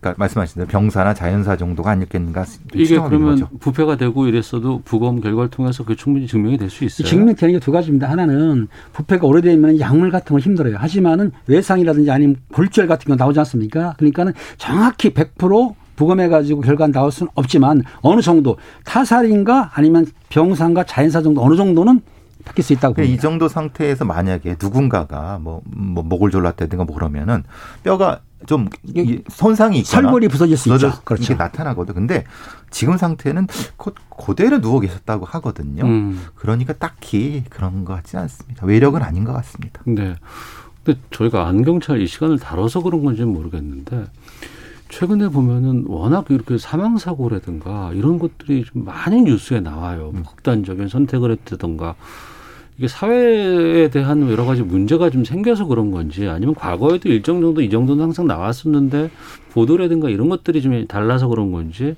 그러니까 말씀하신 대로 병사나 자연사 정도가 아니었겠는가 이게 그러면 거죠. 부패가 되고 이랬어도 부검 결과를 통해서 그 충분히 증명이 될 수 있어요. 증명되는 게 두 가지입니다. 하나는 부패가 오래되면 약물 같은 건 힘들어요. 하지만은 외상이라든지 아니면 골절 같은 거 나오지 않습니까? 그러니까는 정확히 100% 부검해가지고 결과가 나올 수는 없지만 어느 정도 타살인가 아니면 병상과 자연사 정도 어느 정도는 바뀔 수 있다고 그러니까 이 봅니다. 정도 상태에서 만약에 누군가가 뭐, 뭐 목을 졸랐다든가 뭐 그러면은 뼈가 좀 이- 손상이 있거나 설골이 부서질 수 있죠. 그렇죠. 이게 나타나거든. 근데 지금 상태는 그, 그대로 누워 계셨다고 하거든요. 음. 그러니까 딱히 그런 것 같지 않습니다. 외력은 아닌 것 같습니다. 네. 근데 저희가 안경찰 이 시간을 다뤄서 그런 건지는 모르겠는데 최근에 보면은 워낙 이렇게 사망 사고라든가 이런 것들이 좀 많이 뉴스에 나와요. 음. 극단적인 선택을 했다든가 이게 사회에 대한 여러 가지 문제가 좀 생겨서 그런 건지 아니면 과거에도 일정 정도 이 정도는 항상 나왔었는데 보도라든가 이런 것들이 좀 달라서 그런 건지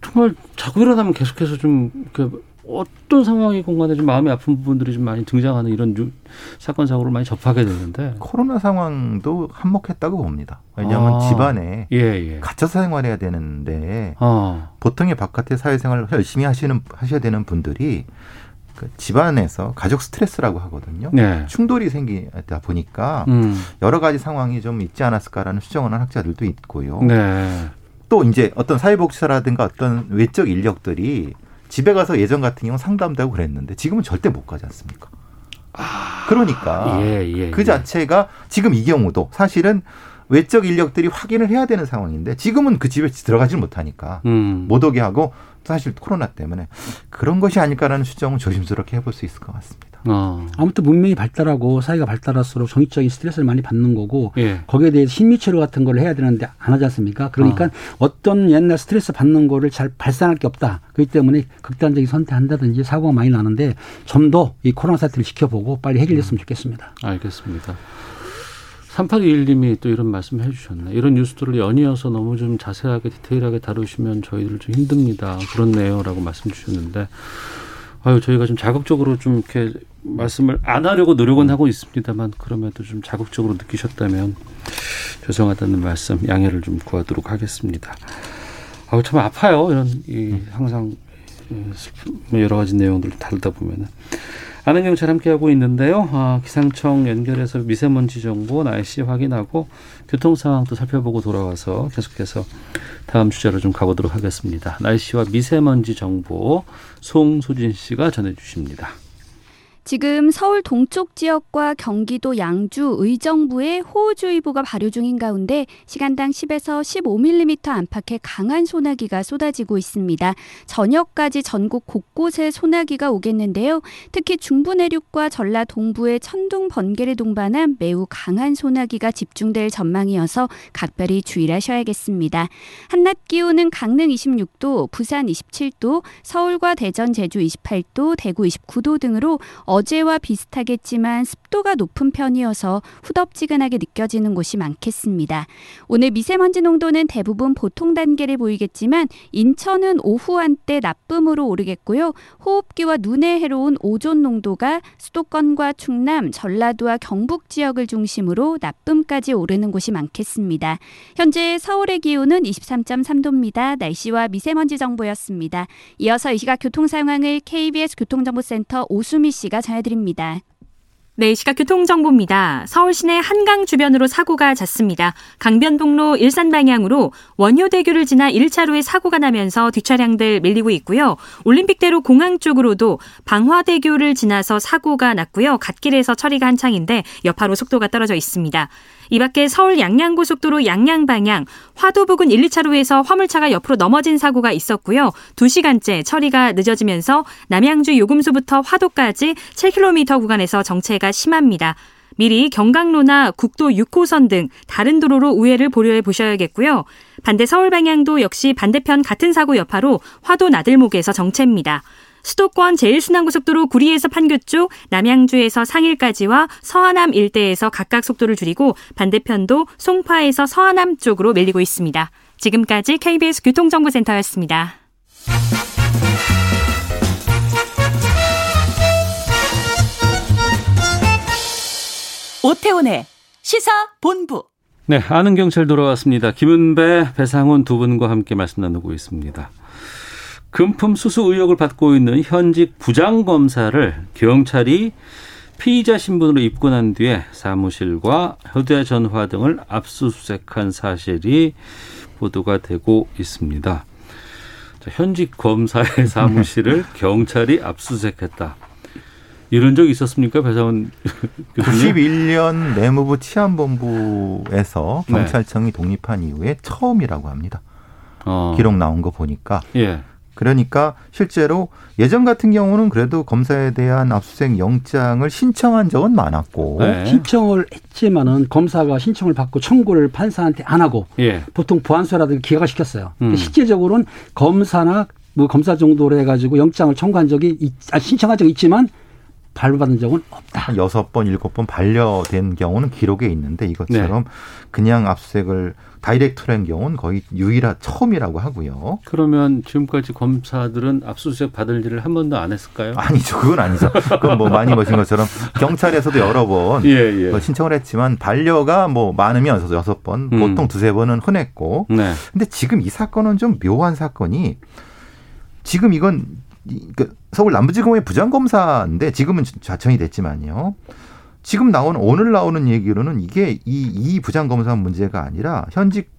정말 자고 일어나면 계속해서 좀 이렇게 어떤 상황이건 간에 좀 마음이 아픈 부분들이 좀 많이 등장하는 이런 유- 사건 사고를 많이 접하게 되는데 코로나 상황도 한몫했다고 봅니다. 왜냐하면 아. 집안에 예, 예. 갇혀서 생활해야 되는데 어. 보통의 바깥의 사회생활을 열심히 하시는 하셔야 되는 분들이 그 집안에서 가족 스트레스라고 하거든요. 네. 충돌이 생기다 보니까 음. 여러 가지 상황이 좀 있지 않았을까라는 추정을 하는 학자들도 있고요. 네. 또 이제 어떤 사회복지사라든가 어떤 외적 인력들이 집에 가서 예전 같은 경우는 상담도 하고 그랬는데 지금은 절대 못 가지 않습니까? 그러니까 예, 예. 그 예. 자체가 지금 이 경우도 사실은 외적 인력들이 확인을 해야 되는 상황인데 지금은 그 집에 들어가질 못하니까 음. 못 오게 하고 사실 코로나 때문에 그런 것이 아닐까라는 추정은 조심스럽게 해볼 수 있을 것 같습니다. 어. 아무튼 문명이 발달하고 사회가 발달할수록 정치적인 스트레스를 많이 받는 거고 예. 거기에 대해 심리치료 같은 걸 해야 되는데 안 하지 않습니까? 그러니까 어. 떤 옛날 스트레스 받는 거를 잘 발산할 게 없다. 그렇기 때문에 극단적인 선택한다든지 사고가 많이 나는데 좀 더 이 코로나 사태를 지켜보고 빨리 해결됐으면 좋겠습니다. 알겠습니다. 3821님이 또 이런 말씀 해주셨네. 이런 뉴스들을 연이어서 너무 좀 자세하게 디테일하게 다루시면 저희들 좀 힘듭니다. 그렇네요. 라고 말씀 주셨는데, 아유, 저희가 좀 자극적으로 좀 이렇게 말씀을 안 하려고 노력은 하고 있습니다만, 그럼에도 좀 자극적으로 느끼셨다면 죄송하다는 말씀 양해를 좀 구하도록 하겠습니다. 아유, 참 아파요. 이런, 이, 항상 여러 가지 내용들을 다루다 보면은. 아는 경찰 함께하고 있는데요. 아, 기상청 연결해서 미세먼지 정보, 날씨 확인하고 교통 상황도 살펴보고 돌아와서 계속해서 다음 주제로 좀 가보도록 하겠습니다. 날씨와 미세먼지 정보 송소진 씨가 전해주십니다. 지금 서울 동쪽 지역과 경기도 양주, 의정부에 호우주의보가 발효 중인 가운데 시간당 10에서 15mm 안팎의 강한 소나기가 쏟아지고 있습니다. 저녁까지 전국 곳곳에 소나기가 오겠는데요. 특히 중부 내륙과 전라 동부의 천둥 번개를 동반한 매우 강한 소나기가 집중될 전망이어서 각별히 주의를 하셔야겠습니다. 한낮 기온은 강릉 26도, 부산 27도, 서울과 대전, 제주 28도, 대구 29도 등으로 어 제와 비슷하겠지만 습도가 높은 편이어서 후덥지근하게 느껴지는 곳이 많겠습니다. 오늘 미세먼지 농도는 대부분 보통 단계를 보이겠지만 인천은 오후 한때 나쁨으로 오르겠고요. 호흡기와 눈에 해로운 오존 농도가 수도권과 충남, 전라도와 경북 지역을 중심으로 나쁨까지 오르는 곳이 많겠습니다. 현재 서울의 기온은 23.3도입니다. 날씨와 미세먼지 정보였습니다. 이어서 이 시각 교통 상황을 KBS 교통정보센터 오수미 씨가 전해드립니다. 네, 시각 교통정보입니다. 서울 시내 한강 주변으로 사고가 잦습니다. 강변북로 일산 방향으로 원효대교를 지나 1차로에 사고가 나면서 뒷차량들 밀리고 있고요. 올림픽대로 공항 쪽으로도 방화대교를 지나서 사고가 났고요. 갓길에서 처리가 한창인데 여파로 속도가 떨어져 있습니다. 이 밖에 서울 양양고속도로 양양 방향 화도 부근 1, 2차로에서 화물차가 옆으로 넘어진 사고가 있었고요. 2시간째 처리가 늦어지면서 남양주 요금소부터 화도까지 7km 구간에서 정체가 심합니다. 미리 경강로나 국도 6호선 등 다른 도로로 우회를 보려해 보셔야겠고요. 반대 서울 방향도 역시 반대편 같은 사고 여파로 화도 나들목에서 정체입니다. 수도권 제1순환고속도로 구리에서 판교 쪽, 남양주에서 상일까지와 서하남 일대에서 각각 속도를 줄이고 반대편도 송파에서 서하남 쪽으로 밀리고 있습니다. 지금까지 KBS 교통정보센터였습니다. 오태훈의 시사 본부. 네, 아는 경찰 돌아왔습니다. 김은배, 배상훈 두 분과 함께 말씀 나누고 있습니다. 금품 수수 의혹을 받고 있는 현직 부장검사를 경찰이 피의자 신분으로 입건한 뒤에 사무실과 휴대전화 등을 압수수색한 사실이 보도가 되고 있습니다. 자, 현직 검사의 사무실을 경찰이 압수수색했다. 이런 적 있었습니까, 배상훈 교수님? 91년 내무부 치안본부에서 네. 경찰청이 독립한 이후에 처음이라고 합니다. 어. 기록 나온 거 보니까. 예. 그러니까 실제로 예전 같은 경우는 그래도 검사에 대한 압수수색 영장을 신청한 적은 많았고 네. 신청을 했지만은 검사가 신청을 받고 청구를 판사한테 안 하고 예. 보통 보안소라든가 기각을 시켰어요. 음. 실제적으로는 검사나 뭐 검사 정도로 해가지고 영장을 청구한 적이 있, 아, 신청한 적이 있지만 발부받은 적은 없다. 한 여섯 번, 일곱 번 반려된 경우는 기록에 있는데 이것처럼 네. 그냥 압수색을 다이렉트로 경우는 거의 유일한 처음이라고 하고요. 그러면 지금까지 검사들은 압수수색 받을 일을 한 번도 안 했을까요? 아니죠. 그건 아니죠. 그건 뭐 많이 보신 것처럼 경찰에서도 여러 번 예, 예. 뭐 신청을 했지만 반려가 뭐 많으면 여섯 번, 음. 보통 두세 번은 흔했고. 네. 근데 지금 이 사건은 좀 묘한 사건이 지금 이건 그 서울 남부지검의 부장검사인데 지금은 좌천이 됐지만요. 지금 나오는 오늘 나오는 얘기로는 이게 이, 이 부장검사 문제가 아니라 현직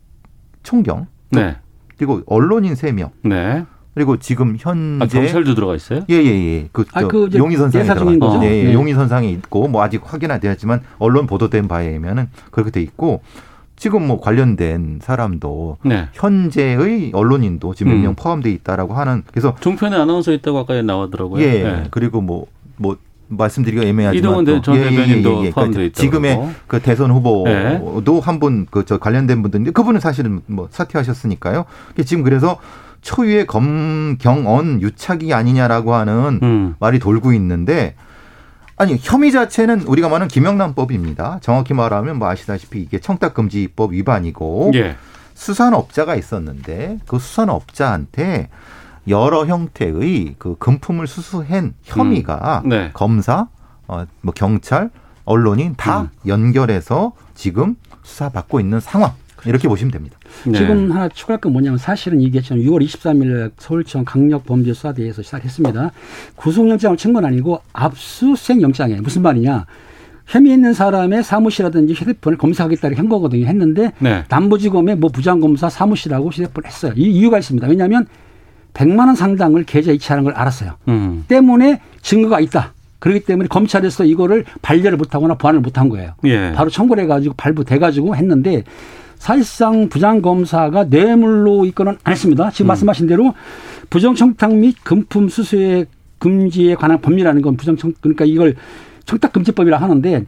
총경 네. 그리고 언론인 세명 네. 그리고 지금 현재 아, 경찰도 들어가 있어요? 예예예 예, 그, 아, 저그 용의 선상에 들어가 거죠? 예, 예, 네. 용의 선상에 있고 뭐 아직 확인은 안 되었지만 언론 보도된 바에 의하면은 그렇게 돼 있고 지금 뭐 관련된 사람도 네. 현재의 언론인도 지금 몇 음. 명 포함돼 있다라고 하는 그래서 종편에 아나운서 있다고 아까 나오더라고요. 예. 네. 그리고 뭐뭐 말씀드리기가 애매하지만 이동훈 또- 전 예, 예, 대변인도 예, 예. 포함돼 그러니까 있다고 지금의. 그 대선 후보도 네. 한분 그 저 관련된 분들인데 그분은 사실은 뭐 사퇴하셨으니까요. 지금 그래서 초유의 검경언 유착이 아니냐라고 하는 음. 말이 돌고 있는데 아니 혐의 자체는 우리가 말하는 김영란법입니다. 정확히 말하면 뭐 아시다시피 이게 청탁금지법 위반이고 예. 수산업자가 있었는데 그 수산업자한테 여러 형태의 그 금품을 수수한 혐의가 음. 네. 검사, 어, 뭐 경찰, 언론인 다 음. 연결해서 지금 수사받고 있는 상황 이렇게 보시면 됩니다. 네. 지금 하나 추가할 건 뭐냐면 사실은 이게 지금 6월 23일 서울청 강력범죄수사대에서 시작했습니다. 구속영장을 친 건 아니고 압수수색 영장이에요. 무슨 말이냐. 혐의 있는 사람의 사무실이라든지 휴대폰을 검사하겠다고 한 거거든요. 했는데 네. 남부지검의 뭐 부장검사 사무실하고 휴대폰을 했어요. 이 이유가 있습니다. 왜냐하면 100만 원 상당을 계좌 이체하는 걸 알았어요. 음. 때문에 증거가 있다. 그렇기 때문에 검찰에서 이거를 반려를 못하거나 보완을 못한 거예요. 예. 바로 청구를 해가지고 발부돼가지고 했는데 사실상 부장검사가 뇌물로 입건은 안 했습니다. 음. 지금 말씀하신 대로 부정청탁 및 금품 수수의 금지에 관한 법리라는 건 부정청 그러니까 이걸 청탁금지법이라 하는데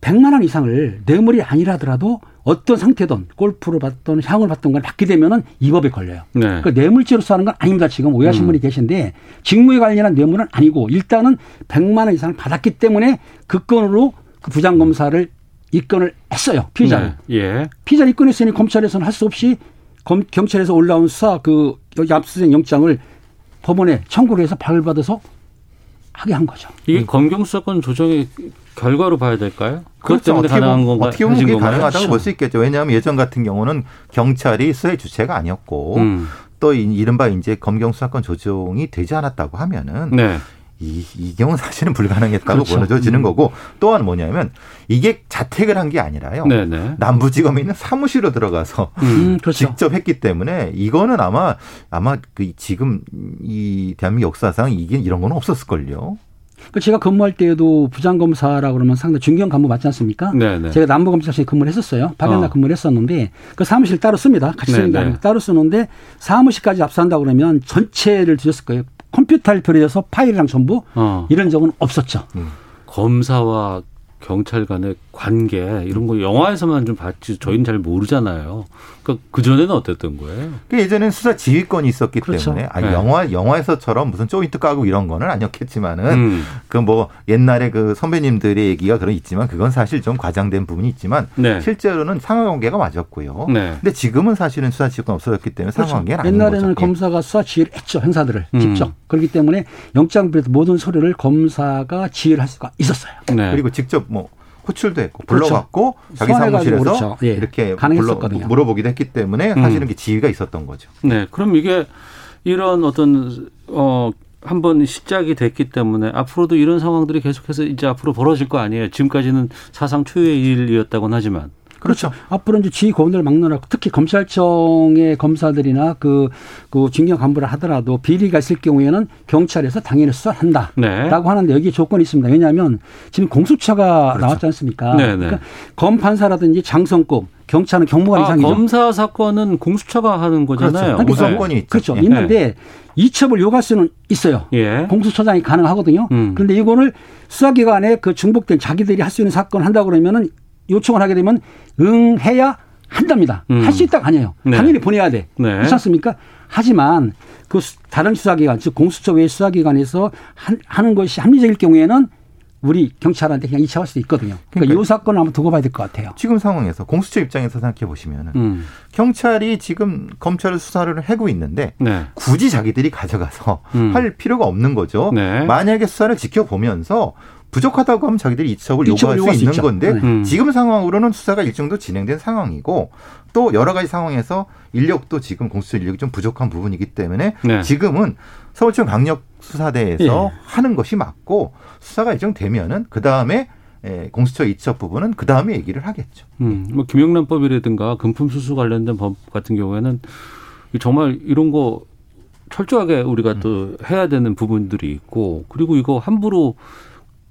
100만 원 이상을 뇌물이 아니라더라도 어떤 상태든 골프를 받던 향을 받던 걸 받게 되면은 이 법에 걸려요. 네. 그 뇌물죄로서 하는 건 아닙니다. 지금 오해하신 음. 분이 계신데 직무에 관련한 뇌물은 아니고 일단은 100만 원 이상을 받았기 때문에 그 건으로 그 부장검사를 입건을 했어요. 피의자를. 네. 예. 피의자를 입건했으니 검찰에서는 할 수 없이 검, 경찰에서 올라온 수사 그 압수수색 영장을 법원에 청구를 해서 발부받아서 하게 한 거죠. 이게 검경 수사권 조정의 결과로 봐야 될까요? 그것 그렇죠. 때문에 어떻게 가능한 건가? 어떻게 보면 그게 건가요? 가능하다고 그렇죠. 볼수 있겠죠. 왜냐하면 예전 같은 경우는 경찰이 수사의 주체가 아니었고 음. 또 이- 이른바 이제 검경 수사권 조정이 되지 않았다고 하면은 네. 이, 이 경우는 사실은 불가능했다고 그렇죠. 보여지는 음. 거고 또한 뭐냐면 이게 자택을 한 게 아니라요. 네네. 남부지검에 있는 사무실로 들어가서 음, 그렇죠. 직접 했기 때문에 이거는 아마 아마 그 지금 이 대한민국 역사상 이게 이런 거는 없었을걸요. 그 제가 근무할 때에도 부장검사라 그러면 상당히 중견 간부 맞지 않습니까? 네네. 제가 남부검찰청에 근무를 했었어요. 박연락 어. 근무를 했었는데 그 사무실 따로 씁니다. 같이 쓰는 게. 아니고 따로 쓰는데 사무실까지 압수한다 그러면 전체를 뒤졌을 거예요. 컴퓨터를 표리해서 파일이랑 전부 어. 이런 적은 없었죠. 검사와 경찰 간의 관계 이런 거 영화에서만 좀 봤지 저희는 잘 모르잖아요. 그러니까 그 전에는 어땠던 거예요? 그 예전에는 수사 지휘권이 있었기 그렇죠. 때문에 아, 네. 영화 영화에서처럼 무슨 조인트 까고 이런 거는 아니었겠지만은 음. 그뭐 옛날에 그 선배님들의 얘기가 그런 있지만 그건 사실 좀 과장된 부분이 있지만 네. 실제로는 상하관계가 맞았고요. 네. 근데 지금은 사실은 수사 지휘권 없어졌기 때문에 그렇죠. 상하관계는 아닌 옛날에는 거죠. 예. 검사가 수사 지휘를 했죠. 형사들을 음. 직접. 그렇기 때문에 영장 비롯 모든 서류를 검사가 지휘를 할 수가 있었어요. 네. 그리고 직접 뭐 호출도 했고 그렇죠. 불러갖고 자기 사무실에서 그렇죠. 예. 이렇게 불러 가능했었거든요. 물어보기도 했기 때문에 음. 사실은 그 지위가 있었던 거죠. 네. 그럼 이게 이런 어떤 어 한번 시작이 됐기 때문에 앞으로도 이런 상황들이 계속해서 이제 앞으로 벌어질 거 아니에요. 지금까지는 사상 초유의 일이었다고는 하지만. 그렇죠. 앞으로 이제 지휘 고문을 막느라고 특히 검찰청의 검사들이나 그, 그 중견 간부를 하더라도 비리가 있을 경우에는 경찰에서 당연히 수사한다. 네. 라고 하는데 여기에 조건이 있습니다. 왜냐하면 지금 공수처가 나왔지 않습니까? 그렇죠. 네, 네. 그러니까 검판사라든지 장성급, 경찰은 경무관 아, 이상이죠. 검사 사건은 공수처가 하는 거잖아요. 그렇죠. 그러니까 우선권이 있죠. 그렇죠. 예. 있는데 이첩을 요구할 수는 있어요. 예. 공수처장이 가능하거든요. 음. 그런데 이거를 수사기관에 그 중복된 자기들이 할 수 있는 사건 한다 그러면은 요청을 하게 되면 응해야 한답니다. 음. 할수 있다가 아니에요. 네. 당연히 보내야 돼. 네. 그렇지 않습니까? 하지만 그 수- 다른 수사기관, 즉 공수처 외 수사기관에서 한- 하는 것이 합리적일 경우에는 우리 경찰한테 그냥 이체할 수도 있거든요. 그러니까 그러니까 이 사건을 한번 두고 봐야 될 것 같아요. 지금 상황에서 공수처 입장에서 생각해 보시면은 음. 경찰이 지금 검찰을 수사를 하고 있는데 네. 굳이 자기들이 가져가서 음. 할 필요가 없는 거죠. 네. 만약에 수사를 지켜보면서 부족하다고 하면 자기들이 이첩을 요구할 요구할 수 수 있는 있죠. 건데 네. 음. 지금 상황으로는 수사가 일정 도 진행된 상황이고 또 여러 가지 상황에서 인력도 지금 공수처 인력이 좀 부족한 부분이기 때문에 네. 지금은 서울청 강력 수사대에서 예. 하는 것이 맞고 수사가 일정되면은 그 다음에 공수처 이첩 부분은 그 다음에 얘기를 하겠죠. 음, 뭐 김영란법이라든가 금품 수수 관련된 법 같은 경우에는 정말 이런 거 철저하게 우리가 또 해야 되는 부분들이 있고 그리고 이거 함부로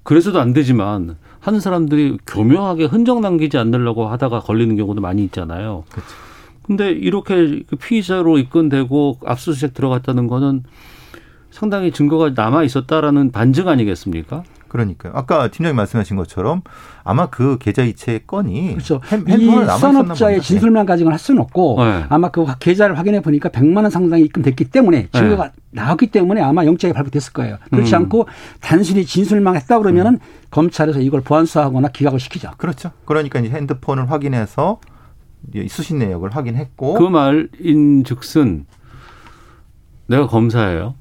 그래서도 안 되지만 하는 사람들이 교묘하게 흔적 남기지 않으려고 하다가 걸리는 경우도 많이 있잖아요. 그렇죠. 근데 이렇게 그 피의자로 입건되고 압수수색 들어갔다는 거는 상당히 증거가 남아 있었다라는 반증 아니겠습니까? 그러니까요. 아까 팀장님 말씀하신 것처럼 아마 그 계좌 이체 건이 그렇죠. 핸, 이 봅니다. 진술만 가지고는 할 수는 없고 네. 아마 그 계좌를 확인해 보니까 100만 원 상당히 입금됐기 때문에 증거가 네. 나왔기 때문에 아마 영장이 발부됐을 거예요. 그렇지 음. 않고 단순히 진술만 했다 그러면은 검찰에서 이걸 보안수하거나 기각을 시키죠. 그렇죠. 그러니까 이제 핸드폰을 확인해서 이 수신 내역을 확인했고 그 말인 즉슨 내가 검사예요.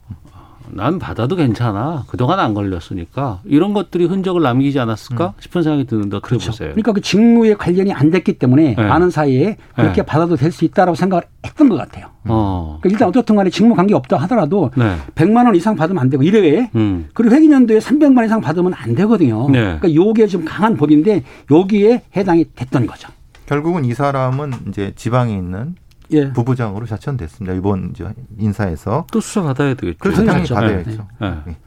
난 받아도 괜찮아. 그동안 안 걸렸으니까 이런 것들이 흔적을 남기지 않았을까 싶은 생각이 드는데 어떻게 보세요? 그러니까 그 직무에 관련이 안 됐기 때문에 네. 아는 사이에 그렇게 네. 받아도 될 수 있다라고 생각을 했던 것 같아요. 어. 그러니까 일단 어떻든 간에 직무 관계 없다 하더라도 네. 100만 원 이상 받으면 안 되고 이래외에 음. 그리고 회계연도에 300만 원 이상 받으면 안 되거든요. 네. 그러니까 요게 좀 강한 법인데 여기에 해당이 됐던 거죠. 결국은 이 사람은 이제 지방에 있는 예. 부부장으로 자천됐습니다. 이번 인사에서 또 수사 받아야 되겠죠. 그렇죠. 당연히 당연하죠. 받아야죠. 네. 네.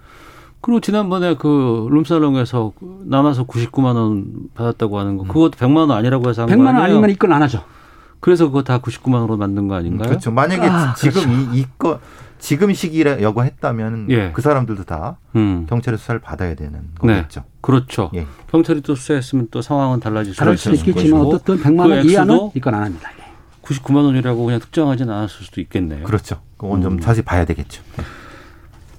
그리고 지난번에 그 룸살롱에서 남아서 99만 원 받았다고 하는 거 그것도 100만 원 아니라고 해서 한 100만 거 원? 아니면 입건 안 하죠. 그래서 그거 다 99만 원으로 만든 거 아닌가요? 그렇죠. 만약에 아, 지금 그렇죠. 이, 이거 지금 시기라고 했다면 예. 그 사람들도 다 음. 경찰의 수사를 받아야 되는 네. 거겠죠. 그렇죠. 예. 경찰이 또 수사했으면 또 상황은 달라질 수가 다를 수 있는 있겠지만 어떻든 100만 그원 이하는 액수도 입건 안 합니다. 예. 99만 원이라고 그냥 특정하지는 않았을 수도 있겠네요. 그렇죠. 그건 좀 음. 자세히 봐야 되겠죠.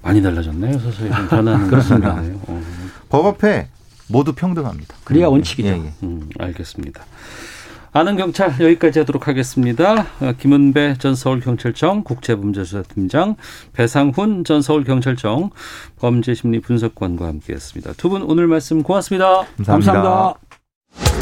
많이 달라졌네요. 서서히 좀 변하는 그렇습니다. 어. 법 앞에 모두 평등합니다. 그래야 원칙이죠. 예, 예. 음, 알겠습니다. 아는 경찰 여기까지 하도록 하겠습니다. 어, 김은배 전 서울경찰청 국제범죄수사팀장, 배상훈 전 서울경찰청 범죄심리분석관과 함께했습니다. 두 분 오늘 말씀 고맙습니다. 감사합니다. 감사합니다.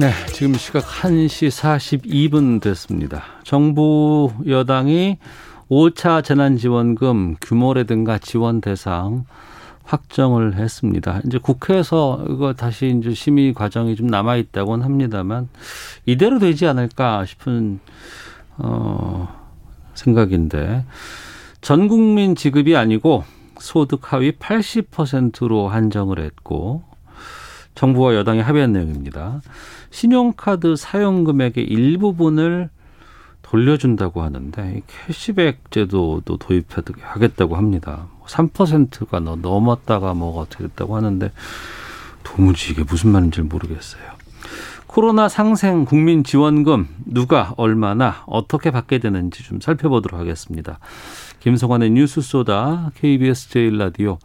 네, 지금 시각 1시 42분 됐습니다. 정부 여당이 5차 재난지원금 규모라든가 지원 대상 확정을 했습니다. 이제 국회에서 이거 다시 이제 심의 과정이 좀 남아 있다고는 합니다만 이대로 되지 않을까 싶은 어 생각인데 전 국민 지급이 아니고 소득 하위 80%로 한정을 했고 정부와 여당이 합의한 내용입니다. 신용카드 사용 금액의 일부분을 돌려준다고 하는데 이 캐시백 제도도 도입하겠다고 합니다. 3%가 넘었다가 뭐가 어떻게 됐다고 하는데 도무지 이게 무슨 말인지 모르겠어요. 코로나 상생 국민 지원금 누가 얼마나 어떻게 받게 되는지 좀 살펴보도록 하겠습니다. 김성환의 뉴스 소다 KBS 제일 라디오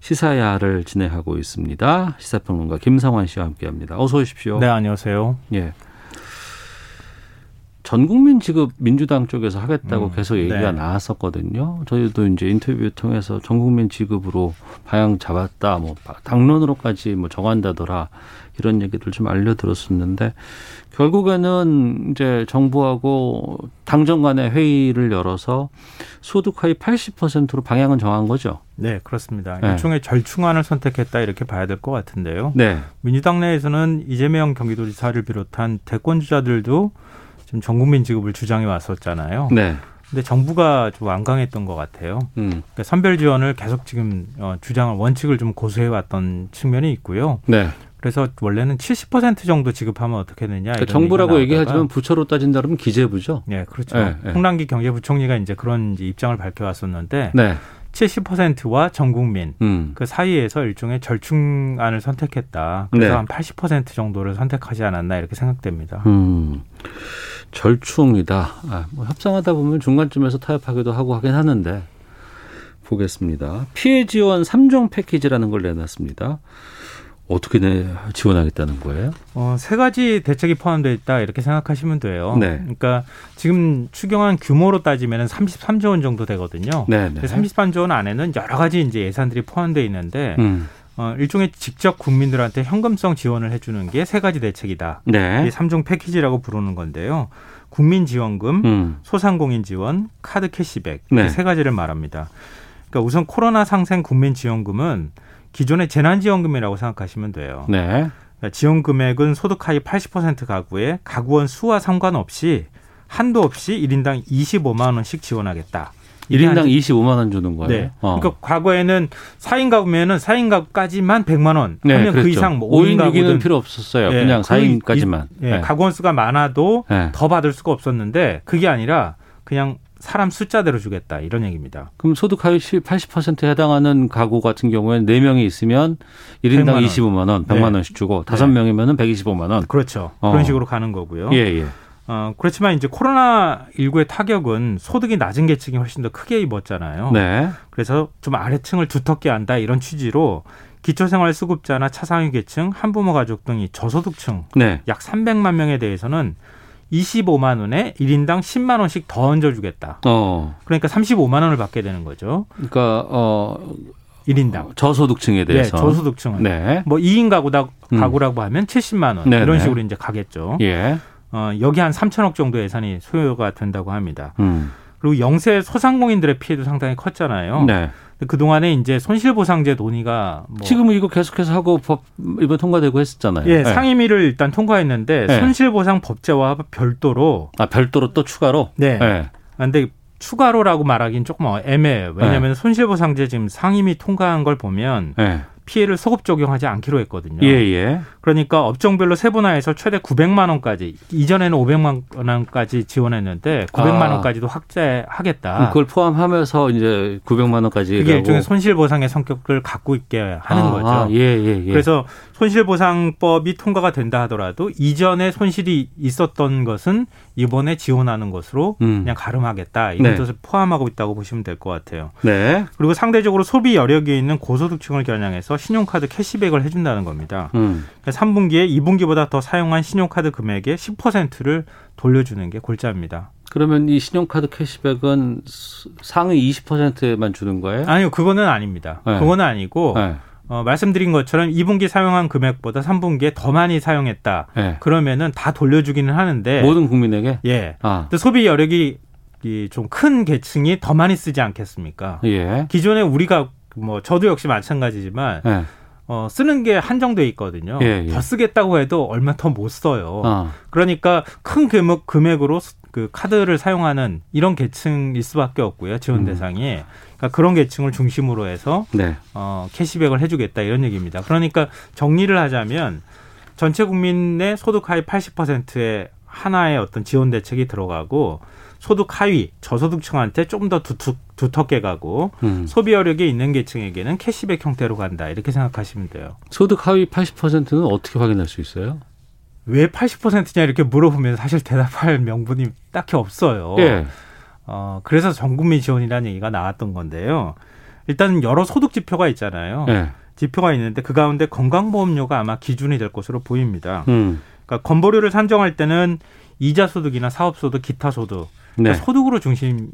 시사야를 진행하고 있습니다. 시사평론가 김성환 씨와 함께합니다. 어서 오십시오. 네, 안녕하세요. 예. 전 국민 지급 민주당 쪽에서 하겠다고 음, 계속 얘기가 네. 나왔었거든요. 저희도 이제 인터뷰 통해서 전 국민 지급으로 방향 잡았다, 뭐 당론으로까지 뭐 정한다더라 이런 얘기들 좀 알려들었었는데 결국에는 이제 정부하고 당정 간의 회의를 열어서 소득 하위 80%로 방향은 정한 거죠. 네, 그렇습니다. 네. 일종의 절충안을 선택했다 이렇게 봐야 될 것 같은데요. 네. 민주당 내에서는 이재명 경기도지사를 비롯한 대권 주자들도 지금 전 국민 지급을 주장해 왔었잖아요. 네. 근데 정부가 좀 완강했던 것 같아요. 음. 그러니까 선별 지원을 계속 지금 어, 주장을 원칙을 좀 고수해 왔던 측면이 있고요. 네. 그래서 원래는 70% 정도 지급하면 어떻게 되냐 그러니까 정부라고 얘기하지만 부처로 따진다 그러면 기재부죠. 네, 그렇죠. 네, 네. 홍남기 경제부총리가 이제 그런 이제 입장을 밝혀왔었는데 네. 70%와 전 국민 음. 그 사이에서 일종의 절충안을 선택했다. 그래서 네. 한80% 정도를 선택하지 않았나 이렇게 생각됩니다. 음, 절충이다. 아, 뭐 협상하다 보면 중간쯤에서 타협하기도 하고 하긴 하는데 보겠습니다. 피해 지원 3종 패키지라는 걸 내놨습니다. 어떻게 내, 지원하겠다는 거예요? 어, 세 가지 대책이 포함되어 있다 이렇게 생각하시면 돼요. 네. 그러니까 지금 추경안 규모로 따지면 33조 원 정도 되거든요. 네, 네. 33조 원 안에는 여러 가지 이제 예산들이 포함되어 있는데 음. 어, 일종의 직접 국민들한테 현금성 지원을 해주는 게 세 가지 대책이다. 네. 이게 3종 패키지라고 부르는 건데요. 국민지원금, 음. 소상공인 지원, 카드 캐시백 네. 이세 가지를 말합니다. 그러니까 우선 코로나 상생 국민지원금은 기존의 재난지원금이라고 생각하시면 돼요. 네. 지원 금액은 소득 하위 80% 가구에 가구원 수와 상관없이 한도 없이 1인당 25만 원씩 지원하겠다. 이게 1인당 한- 25만 원 주는 거예요. 네. 어. 그러니까 과거에는 4인 가구면은 4인 가구까지만 100만 원. 네, 하면 그 그랬죠. 이상 뭐 5인 5인 6인은 가구든 필요 없었어요. 예, 그냥 그 4인까지만. 이- 예, 네. 가구원 수가 많아도 네. 더 받을 수가 없었는데 그게 아니라 그냥 사람 숫자대로 주겠다 이런 얘기입니다. 그럼 소득 하위 80%에 해당하는 가구 같은 경우에는 4명이 있으면 1인당 100만 원. 25만 원, 100만 네. 원씩 주고 네. 5명이면은 125만 원. 그렇죠. 어. 그런 식으로 가는 거고요. 예, 예. 어, 그렇지만 이제 코로나 19의 타격은 소득이 낮은 계층이 훨씬 더 크게 입었잖아요. 네. 그래서 좀 아래층을 두텁게 한다 이런 취지로 기초생활수급자나 차상위 계층, 한부모 가족 등이 저소득층 네. 약 300만 명에 대해서는 25만 원에 1인당 10만 원씩 더 얹어 주겠다. 어. 그러니까 35만 원을 받게 되는 거죠. 그러니까 어 1인당. 저소득층에 대해서 네, 저소득층은. 네. 뭐 2인 가구다, 음. 가구라고 하면 70만 원. 네, 이런 네. 식으로 이제 가겠죠. 예. 어, 여기 한 3천억 정도 예산이 소요가 된다고 합니다. 음. 그리고 영세 소상공인들의 피해도 상당히 컸잖아요. 네. 그 동안에 이제 손실보상제 논의가 뭐 지금 이거 계속해서 하고 법 이번 통과되고 했었잖아요. 예, 네. 상임위를 일단 통과했는데 네. 손실보상 법제와 별도로 아, 별도로 또 추가로? 네. 네. 근데 추가로라고 말하기는 조금 애매해요. 왜냐하면 손실보상제 지금 상임위 통과한 걸 보면 네. 피해를 소급 적용하지 않기로 했거든요. 예, 예. 그러니까 업종별로 세분화해서 최대 900만 원까지 이전에는 500만 원까지 지원했는데 900만 아. 원까지도 확대하겠다. 그걸 포함하면서 이제 900만 원까지 가고 일종의 손실 보상의 성격을 갖고 있게 하는 아, 거죠. 아, 예, 예, 예. 그래서 손실 보상법이 통과가 된다 하더라도 이전에 손실이 있었던 것은 이번에 지원하는 것으로 음. 그냥 가름하겠다 이런 네. 뜻을 포함하고 있다고 보시면 될 것 같아요. 네. 그리고 상대적으로 소비 여력이 있는 고소득층을 겨냥해서 신용카드 캐시백을 해준다는 겁니다. 음. 3분기에 2분기보다 더 사용한 신용카드 금액의 10%를 돌려주는 게 골자입니다. 그러면 이 신용카드 캐시백은 상위 20%에만 주는 거예요? 아니요, 그거는 아닙니다. 네. 그거는 아니고 네. 어, 말씀드린 것처럼 2분기 사용한 금액보다 3분기에 더 많이 사용했다. 네. 그러면은 다 돌려주기는 하는데 모든 국민에게? 예. 아. 근데 소비 여력이 좀 큰 계층이 더 많이 쓰지 않겠습니까? 예. 기존에 우리가 뭐 저도 역시 마찬가지지만 예. 어, 쓰는 게 한정돼 있거든요. 예, 예. 더 쓰겠다고 해도 얼마 더 못 써요. 아. 그러니까 큰 금액, 금액으로 스- 그 카드를 사용하는 이런 계층일 수밖에 없고요. 지원 음. 대상이. 그러니까 그런 계층을 중심으로 해서 네. 어, 캐시백을 해주겠다 이런 얘기입니다. 그러니까 정리를 하자면 전체 국민의 소득 하위 80%의 하나의 어떤 지원 대책이 들어가고 소득 하위 저소득층한테 좀더 두텁게 가고 음. 소비 여력이 있는 계층에게는 캐시백 형태로 간다 이렇게 생각하시면 돼요. 소득 하위 80%는 어떻게 확인할 수 있어요? 왜 80%냐 이렇게 물어보면 사실 대답할 명분이 딱히 없어요. 예. 어, 그래서 전 국민 지원이라는 얘기가 나왔던 건데요. 일단 여러 소득 지표가 있잖아요. 예. 지표가 있는데 그 가운데 건강보험료가 아마 기준이 될 것으로 보입니다. 음. 그러니까 건보료를 산정할 때는 이자 소득이나 사업 소득, 기타 소득 그러니까 네. 소득으로 중심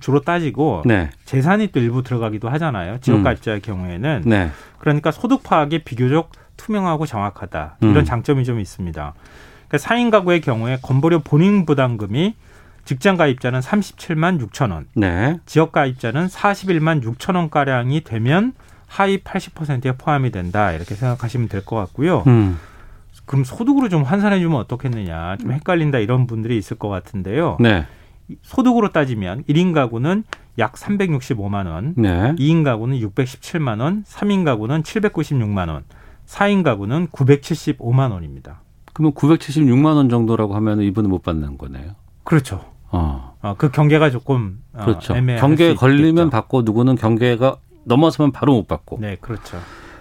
주로 따지고 네. 재산이 또 일부 들어가기도 하잖아요. 지역가입자의 경우에는 네. 그러니까 소득 파악이 비교적 투명하고 정확하다 이런 음. 장점이 좀 있습니다. 그러니까 4인 가구의 경우에 건보료 본인 부담금이 직장 가입자는 37만 6천 원, 네. 지역 가입자는 41만 6천 원 가량이 되면 하위 80%에 포함이 된다 이렇게 생각하시면 될 것 같고요. 음. 그럼 소득으로 좀 환산해 주면 어떻겠느냐 좀 헷갈린다 이런 분들이 있을 것 같은데요. 네. 소득으로 따지면 1인 가구는 약 365만 원, 네. 2인 가구는 617만 원, 3인 가구는 796만 원, 4인 가구는 975만 원입니다. 그러면 976만 원 정도라고 하면 이분은 못 받는 거네요. 그렇죠. 어. 어, 그 경계가 조금 어, 그렇죠. 애매할 경계에 수 걸리면 있겠죠. 받고 누구는 경계가 넘어서면 바로 못 받고. 네, 그렇죠.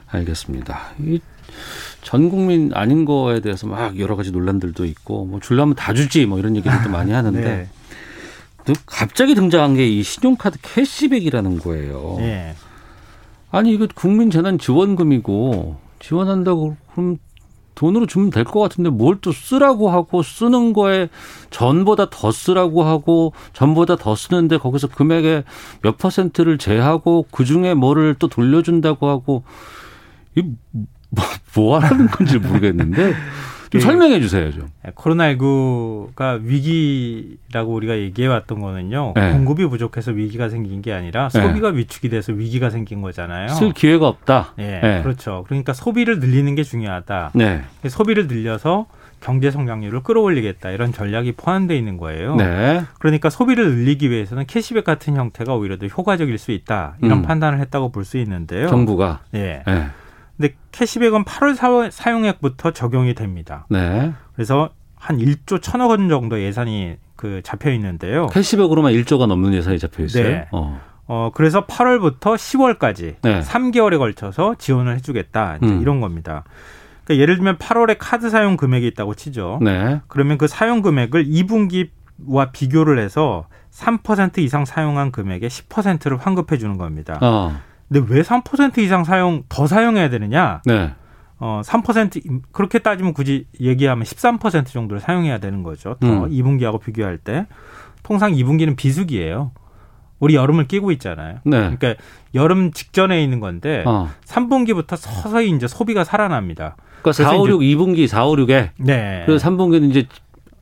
알겠습니다. 이 전 국민 아닌 거에 대해서 막 여러 가지 논란들도 있고 뭐 줄라면 다 주지 뭐 이런 얘기들도 많이 하는데 네. 또 갑자기 등장한 게 이 신용카드 캐시백이라는 거예요. 예. 아니 이거 국민 재난 지원금이고 지원한다고 그럼 돈으로 주면 될 것 같은데 뭘 또 쓰라고 하고 쓰는 거에 전보다 더 쓰라고 하고 전보다 더 쓰는데 거기서 금액의 몇 퍼센트를 제하고 그 중에 뭐를 또 돌려준다고 하고 이 뭐, 뭐 하는 건지 모르겠는데 좀 예. 설명해 주세요 좀. 코로나19가 위기라고 우리가 얘기해 왔던 거는요. 네. 공급이 부족해서 위기가 생긴 게 아니라 소비가 위축이 돼서 위기가 생긴 거잖아요. 쓸 기회가 없다. 예, 네. 그렇죠. 그러니까 소비를 늘리는 게 중요하다. 네. 소비를 늘려서 경제 성장률을 끌어올리겠다 이런 전략이 포함되어 있는 거예요. 네. 그러니까 소비를 늘리기 위해서는 캐시백 같은 형태가 오히려 더 효과적일 수 있다 이런 음. 판단을 했다고 볼 수 있는데요. 정부가. 예. 네. 근데 캐시백은 8월 사- 사용액부터 적용이 됩니다. 네. 그래서 한 1조 1천억 원 정도 예산이 그 잡혀 있는데요. 캐시백으로만 1조가 넘는 예산이 잡혀 있어요. 네. 어. 어 그래서 8월부터 10월까지 네. 3개월에 걸쳐서 지원을 해주겠다 이제 음. 이런 겁니다. 그러니까 예를 들면 8월에 카드 사용 금액이 있다고 치죠. 네. 그러면 그 사용 금액을 2분기와 비교를 해서 3% 이상 사용한 금액의 10%를 환급해 주는 겁니다. 어. 근데 왜 3% 이상 사용 더 사용해야 되느냐? 네. 어, 3% 그렇게 따지면 굳이 얘기하면 13% 정도를 사용해야 되는 거죠. 더 음. 2분기하고 비교할 때 통상 2분기는 비수기예요. 우리 여름을 끼고 있잖아요. 네. 그러니까 여름 직전에 있는 건데 어. 3분기부터 서서히 이제 소비가 살아납니다. 그러니까 4, 5, 그래서 6, 2분기 4, 5, 6에 네. 그래서 3분기는 이제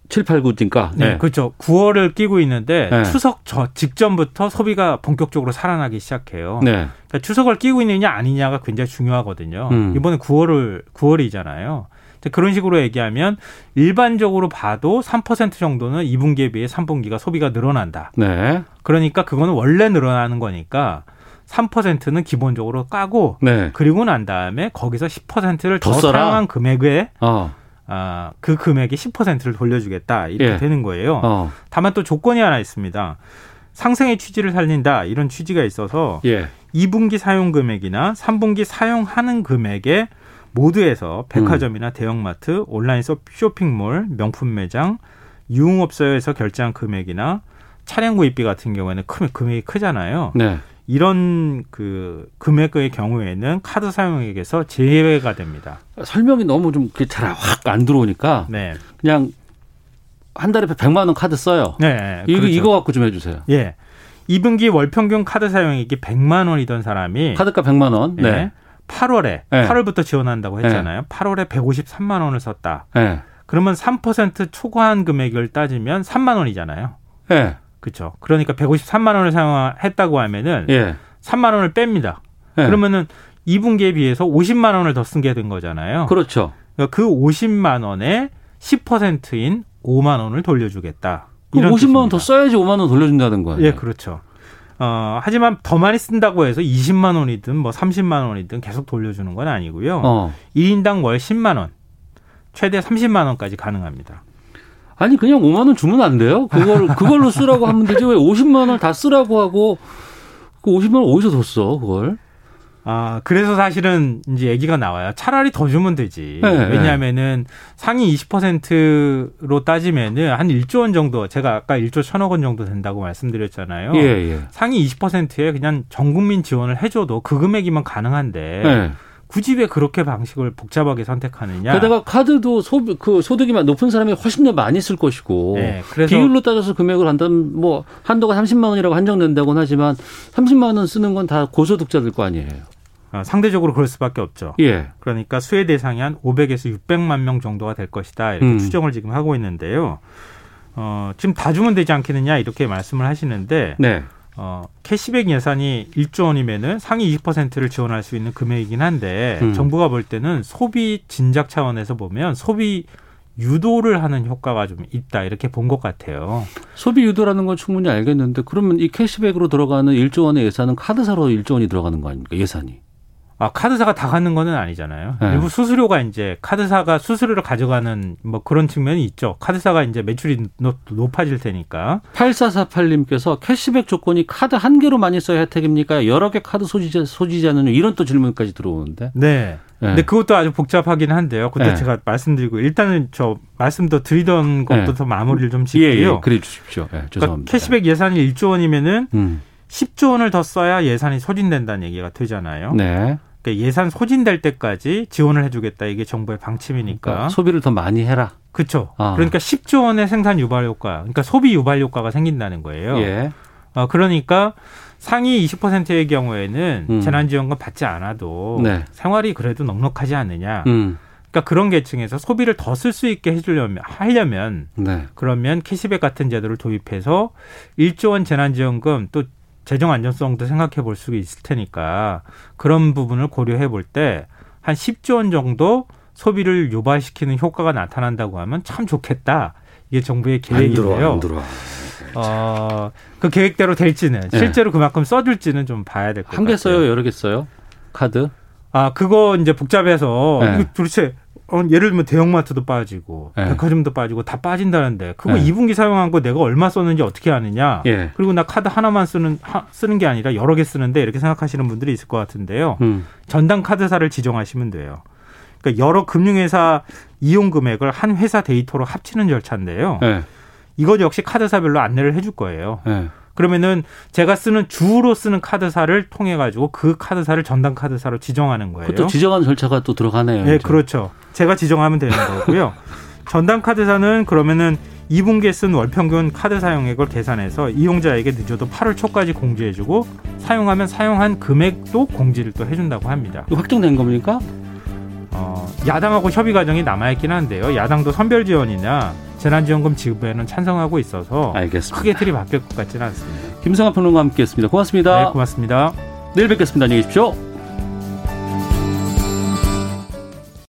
7, 8, 9니까. 네, 그렇죠. 9월을 끼고 있는데 네. 추석 저 직전부터 소비가 본격적으로 살아나기 시작해요. 네. 그러니까 추석을 끼고 있느냐 아니냐가 굉장히 중요하거든요. 음. 이번에 9월을 9월이잖아요. 그런 식으로 얘기하면 일반적으로 봐도 3% 정도는 2분기에 비해 3분기가 소비가 늘어난다. 네. 그러니까 그거는 원래 늘어나는 거니까 3%는 기본적으로 까고 네. 그리고 난 다음에 거기서 10%를 더, 더? 사용한 금액에 어. 아, 그 금액의 10%를 돌려주겠다 이렇게 예. 되는 거예요. 어. 다만 또 조건이 하나 있습니다. 상생의 취지를 살린다 이런 취지가 있어서 예. 2분기 사용 금액이나 3분기 사용하는 금액에 모두에서 음. 백화점이나 대형마트, 온라인 서- 쇼핑몰, 명품 매장, 유흥업소에서 결제한 금액이나 차량 구입비 같은 경우에는 크, 금액이 크잖아요. 네. 이런 그 금액의 경우에는 카드 사용액에서 제외가 됩니다. 설명이 너무 좀 잘 확 안 들어오니까 네. 그냥 한 달에 100만 원 카드 써요. 네. 이거 그렇죠. 이거 갖고 좀 해 주세요. 예. 2분기 월 평균 카드 사용액이 100만 원이던 사람이 카드값 100만 원. 네. 네. 8월에 네. 8월부터 지원한다고 했잖아요. 8월에 153만 원을 썼다. 네. 그러면 3% 초과한 금액을 따지면 3만 원이잖아요. 네. 그렇죠. 그러니까 153만 원을 사용했다고 하면은 예. 3만 원을 뺍니다. 예. 그러면은 2분기에 비해서 50만 원을 더 쓴 게 된 거잖아요. 그렇죠. 그러니까 그 50만 원의 10%인 5만 원을 돌려주겠다. 그럼 이런 50만 원 더. 써야지 5만 원 돌려준다는 거예요. 예, 그렇죠. 어, 하지만 더 많이 쓴다고 해서 20만 원이든 뭐 30만 원이든 계속 돌려주는 건 아니고요. 어. 1인당 월 10만 원, 최대 30만 원까지 가능합니다. 아니 그냥 5만 원 주면 안 돼요? 그걸 그걸로 쓰라고 하면 되지 왜 50만 원을 다 쓰라고 하고 그 50만 원 어디서 더 써? 그걸? 아, 그래서 사실은 이제 얘기가 나와요. 차라리 더 주면 되지. 네, 왜냐하면은 상위 20%로 따지면은 한 1조 원 정도, 제가 아까 1조 1천억 원 정도 된다고 말씀드렸잖아요. 예, 예. 상위 20%에 그냥 전 국민 지원을 해줘도 그 금액이면 가능한데 네. 굳이 왜 그렇게 방식을 복잡하게 선택하느냐? 게다가 카드도 소, 그 소득이 높은 사람이 훨씬 더 많이 쓸 것이고 네, 비율로 따져서 금액을 한다면 뭐 한도가 30만 원이라고 한정된다고는 하지만 30만 원 쓰는 건 다 고소득자들 거 아니에요. 어, 상대적으로 그럴 수밖에 없죠. 예. 그러니까 수혜 대상이 한 500에서 600만 명 정도가 될 것이다 이렇게 음. 추정을 지금 하고 있는데요. 어, 지금 다 주면 되지 않겠느냐 이렇게 말씀을 하시는데 네. 어, 캐시백 예산이 1조 원이면은 상위 20%를 지원할 수 있는 금액이긴 한데 음. 정부가 볼 때는 소비 진작 차원에서 보면 소비 유도를 하는 효과가 좀 있다 이렇게 본 것 같아요. 소비 유도라는 건 충분히 알겠는데 그러면 이 캐시백으로 들어가는 1조 원의 예산은 카드사로 1조 원이 들어가는 거 아닙니까? 예산이. 아, 카드사가 다 갖는 거는 아니잖아요. 네. 일부 수수료가 이제 카드사가 수수료를 가져가는 뭐 그런 측면이 있죠. 카드사가 이제 매출이 높- 높아질 테니까. 8448님께서 캐시백 조건이 카드 한 개로 많이 써야 혜택입니까? 여러 개 카드 소지자, 소지자는 이런 또 질문까지 들어오는데. 네. 네. 근데 그것도 아주 복잡하긴 한데요. 그때 네. 제가 말씀드리고 일단은 저 말씀 더 드리던 것도 네. 더 마무리를 좀 예, 짓고요. 예. 그래 주십시오. 예, 그러니까 죄송합니다. 캐시백 예산이 1조 원이면은 음. 10조 원을 더 써야 예산이 소진된다는 얘기가 되잖아요. 네. 그러니까 예산 소진될 때까지 지원을 해주겠다 이게 정부의 방침이니까 그러니까 소비를 더 많이 해라. 그렇죠. 아. 그러니까 10조 원의 생산 유발 효과, 그러니까 소비 유발 효과가 생긴다는 거예요. 예. 어, 그러니까 상위 20%의 경우에는 음. 재난지원금 받지 않아도 네. 생활이 그래도 넉넉하지 않느냐. 음. 그러니까 그런 계층에서 소비를 더 쓸 수 있게 해주려면 하려면 네. 그러면 캐시백 같은 제도를 도입해서 1조 원 재난지원금 또 재정 안전성도 생각해 볼 수 있을 테니까 그런 부분을 고려해 볼 때 한 10조 원 정도 소비를 유발시키는 효과가 나타난다고 하면 참 좋겠다. 이게 정부의 안 계획인데요. 들어와, 안 들어와. 어, 그 계획대로 될지는 네. 실제로 그만큼 써줄지는 좀 봐야 될 것 같아요. 한 개 써요, 여러 개 써요? 카드? 아, 그거 이제 복잡해서 네. 이거 도대체 어, 예를 들면 대형마트도 빠지고 네. 백화점도 빠지고 다 빠진다는데 그거 네. 2분기 사용한 거 내가 얼마 썼는지 어떻게 아느냐? 예. 그리고 나 카드 하나만 쓰는 하- 쓰는 게 아니라 여러 개 쓰는데 이렇게 생각하시는 분들이 있을 것 같은데요. 음. 전담 카드사를 지정하시면 돼요. 그러니까 여러 금융회사 이용 금액을 한 회사 데이터로 합치는 절차인데요. 예. 이것 역시 카드사별로 안내를 해줄 거예요. 예. 그러면은 제가 쓰는 주로 쓰는 카드사를 통해 가지고 그 카드사를 전담 카드사로 지정하는 거예요. 그것도 지정하는 절차가 또 들어가네요. 네, 이제. 그렇죠. 제가 지정하면 되는 거고요. 전담 카드사는 그러면은 2분기에 쓴 월 평균 카드 사용액을 계산해서 이용자에게 늦어도 8월 초까지 공지해주고 사용하면 사용한 금액도 공지를 또 해준다고 합니다. 확정된 겁니까? 어, 야당하고 협의 과정이 남아있긴 한데요. 야당도 선별 지원이나 재난지원금 지급에는 찬성하고 있어서 알겠습니다. 크게 틀이 바뀔 것 같지는 않습니다. 김성환 평론가 함께했습니다. 고맙습니다. 네, 고맙습니다. 내일 뵙겠습니다. 안녕히 계십시오.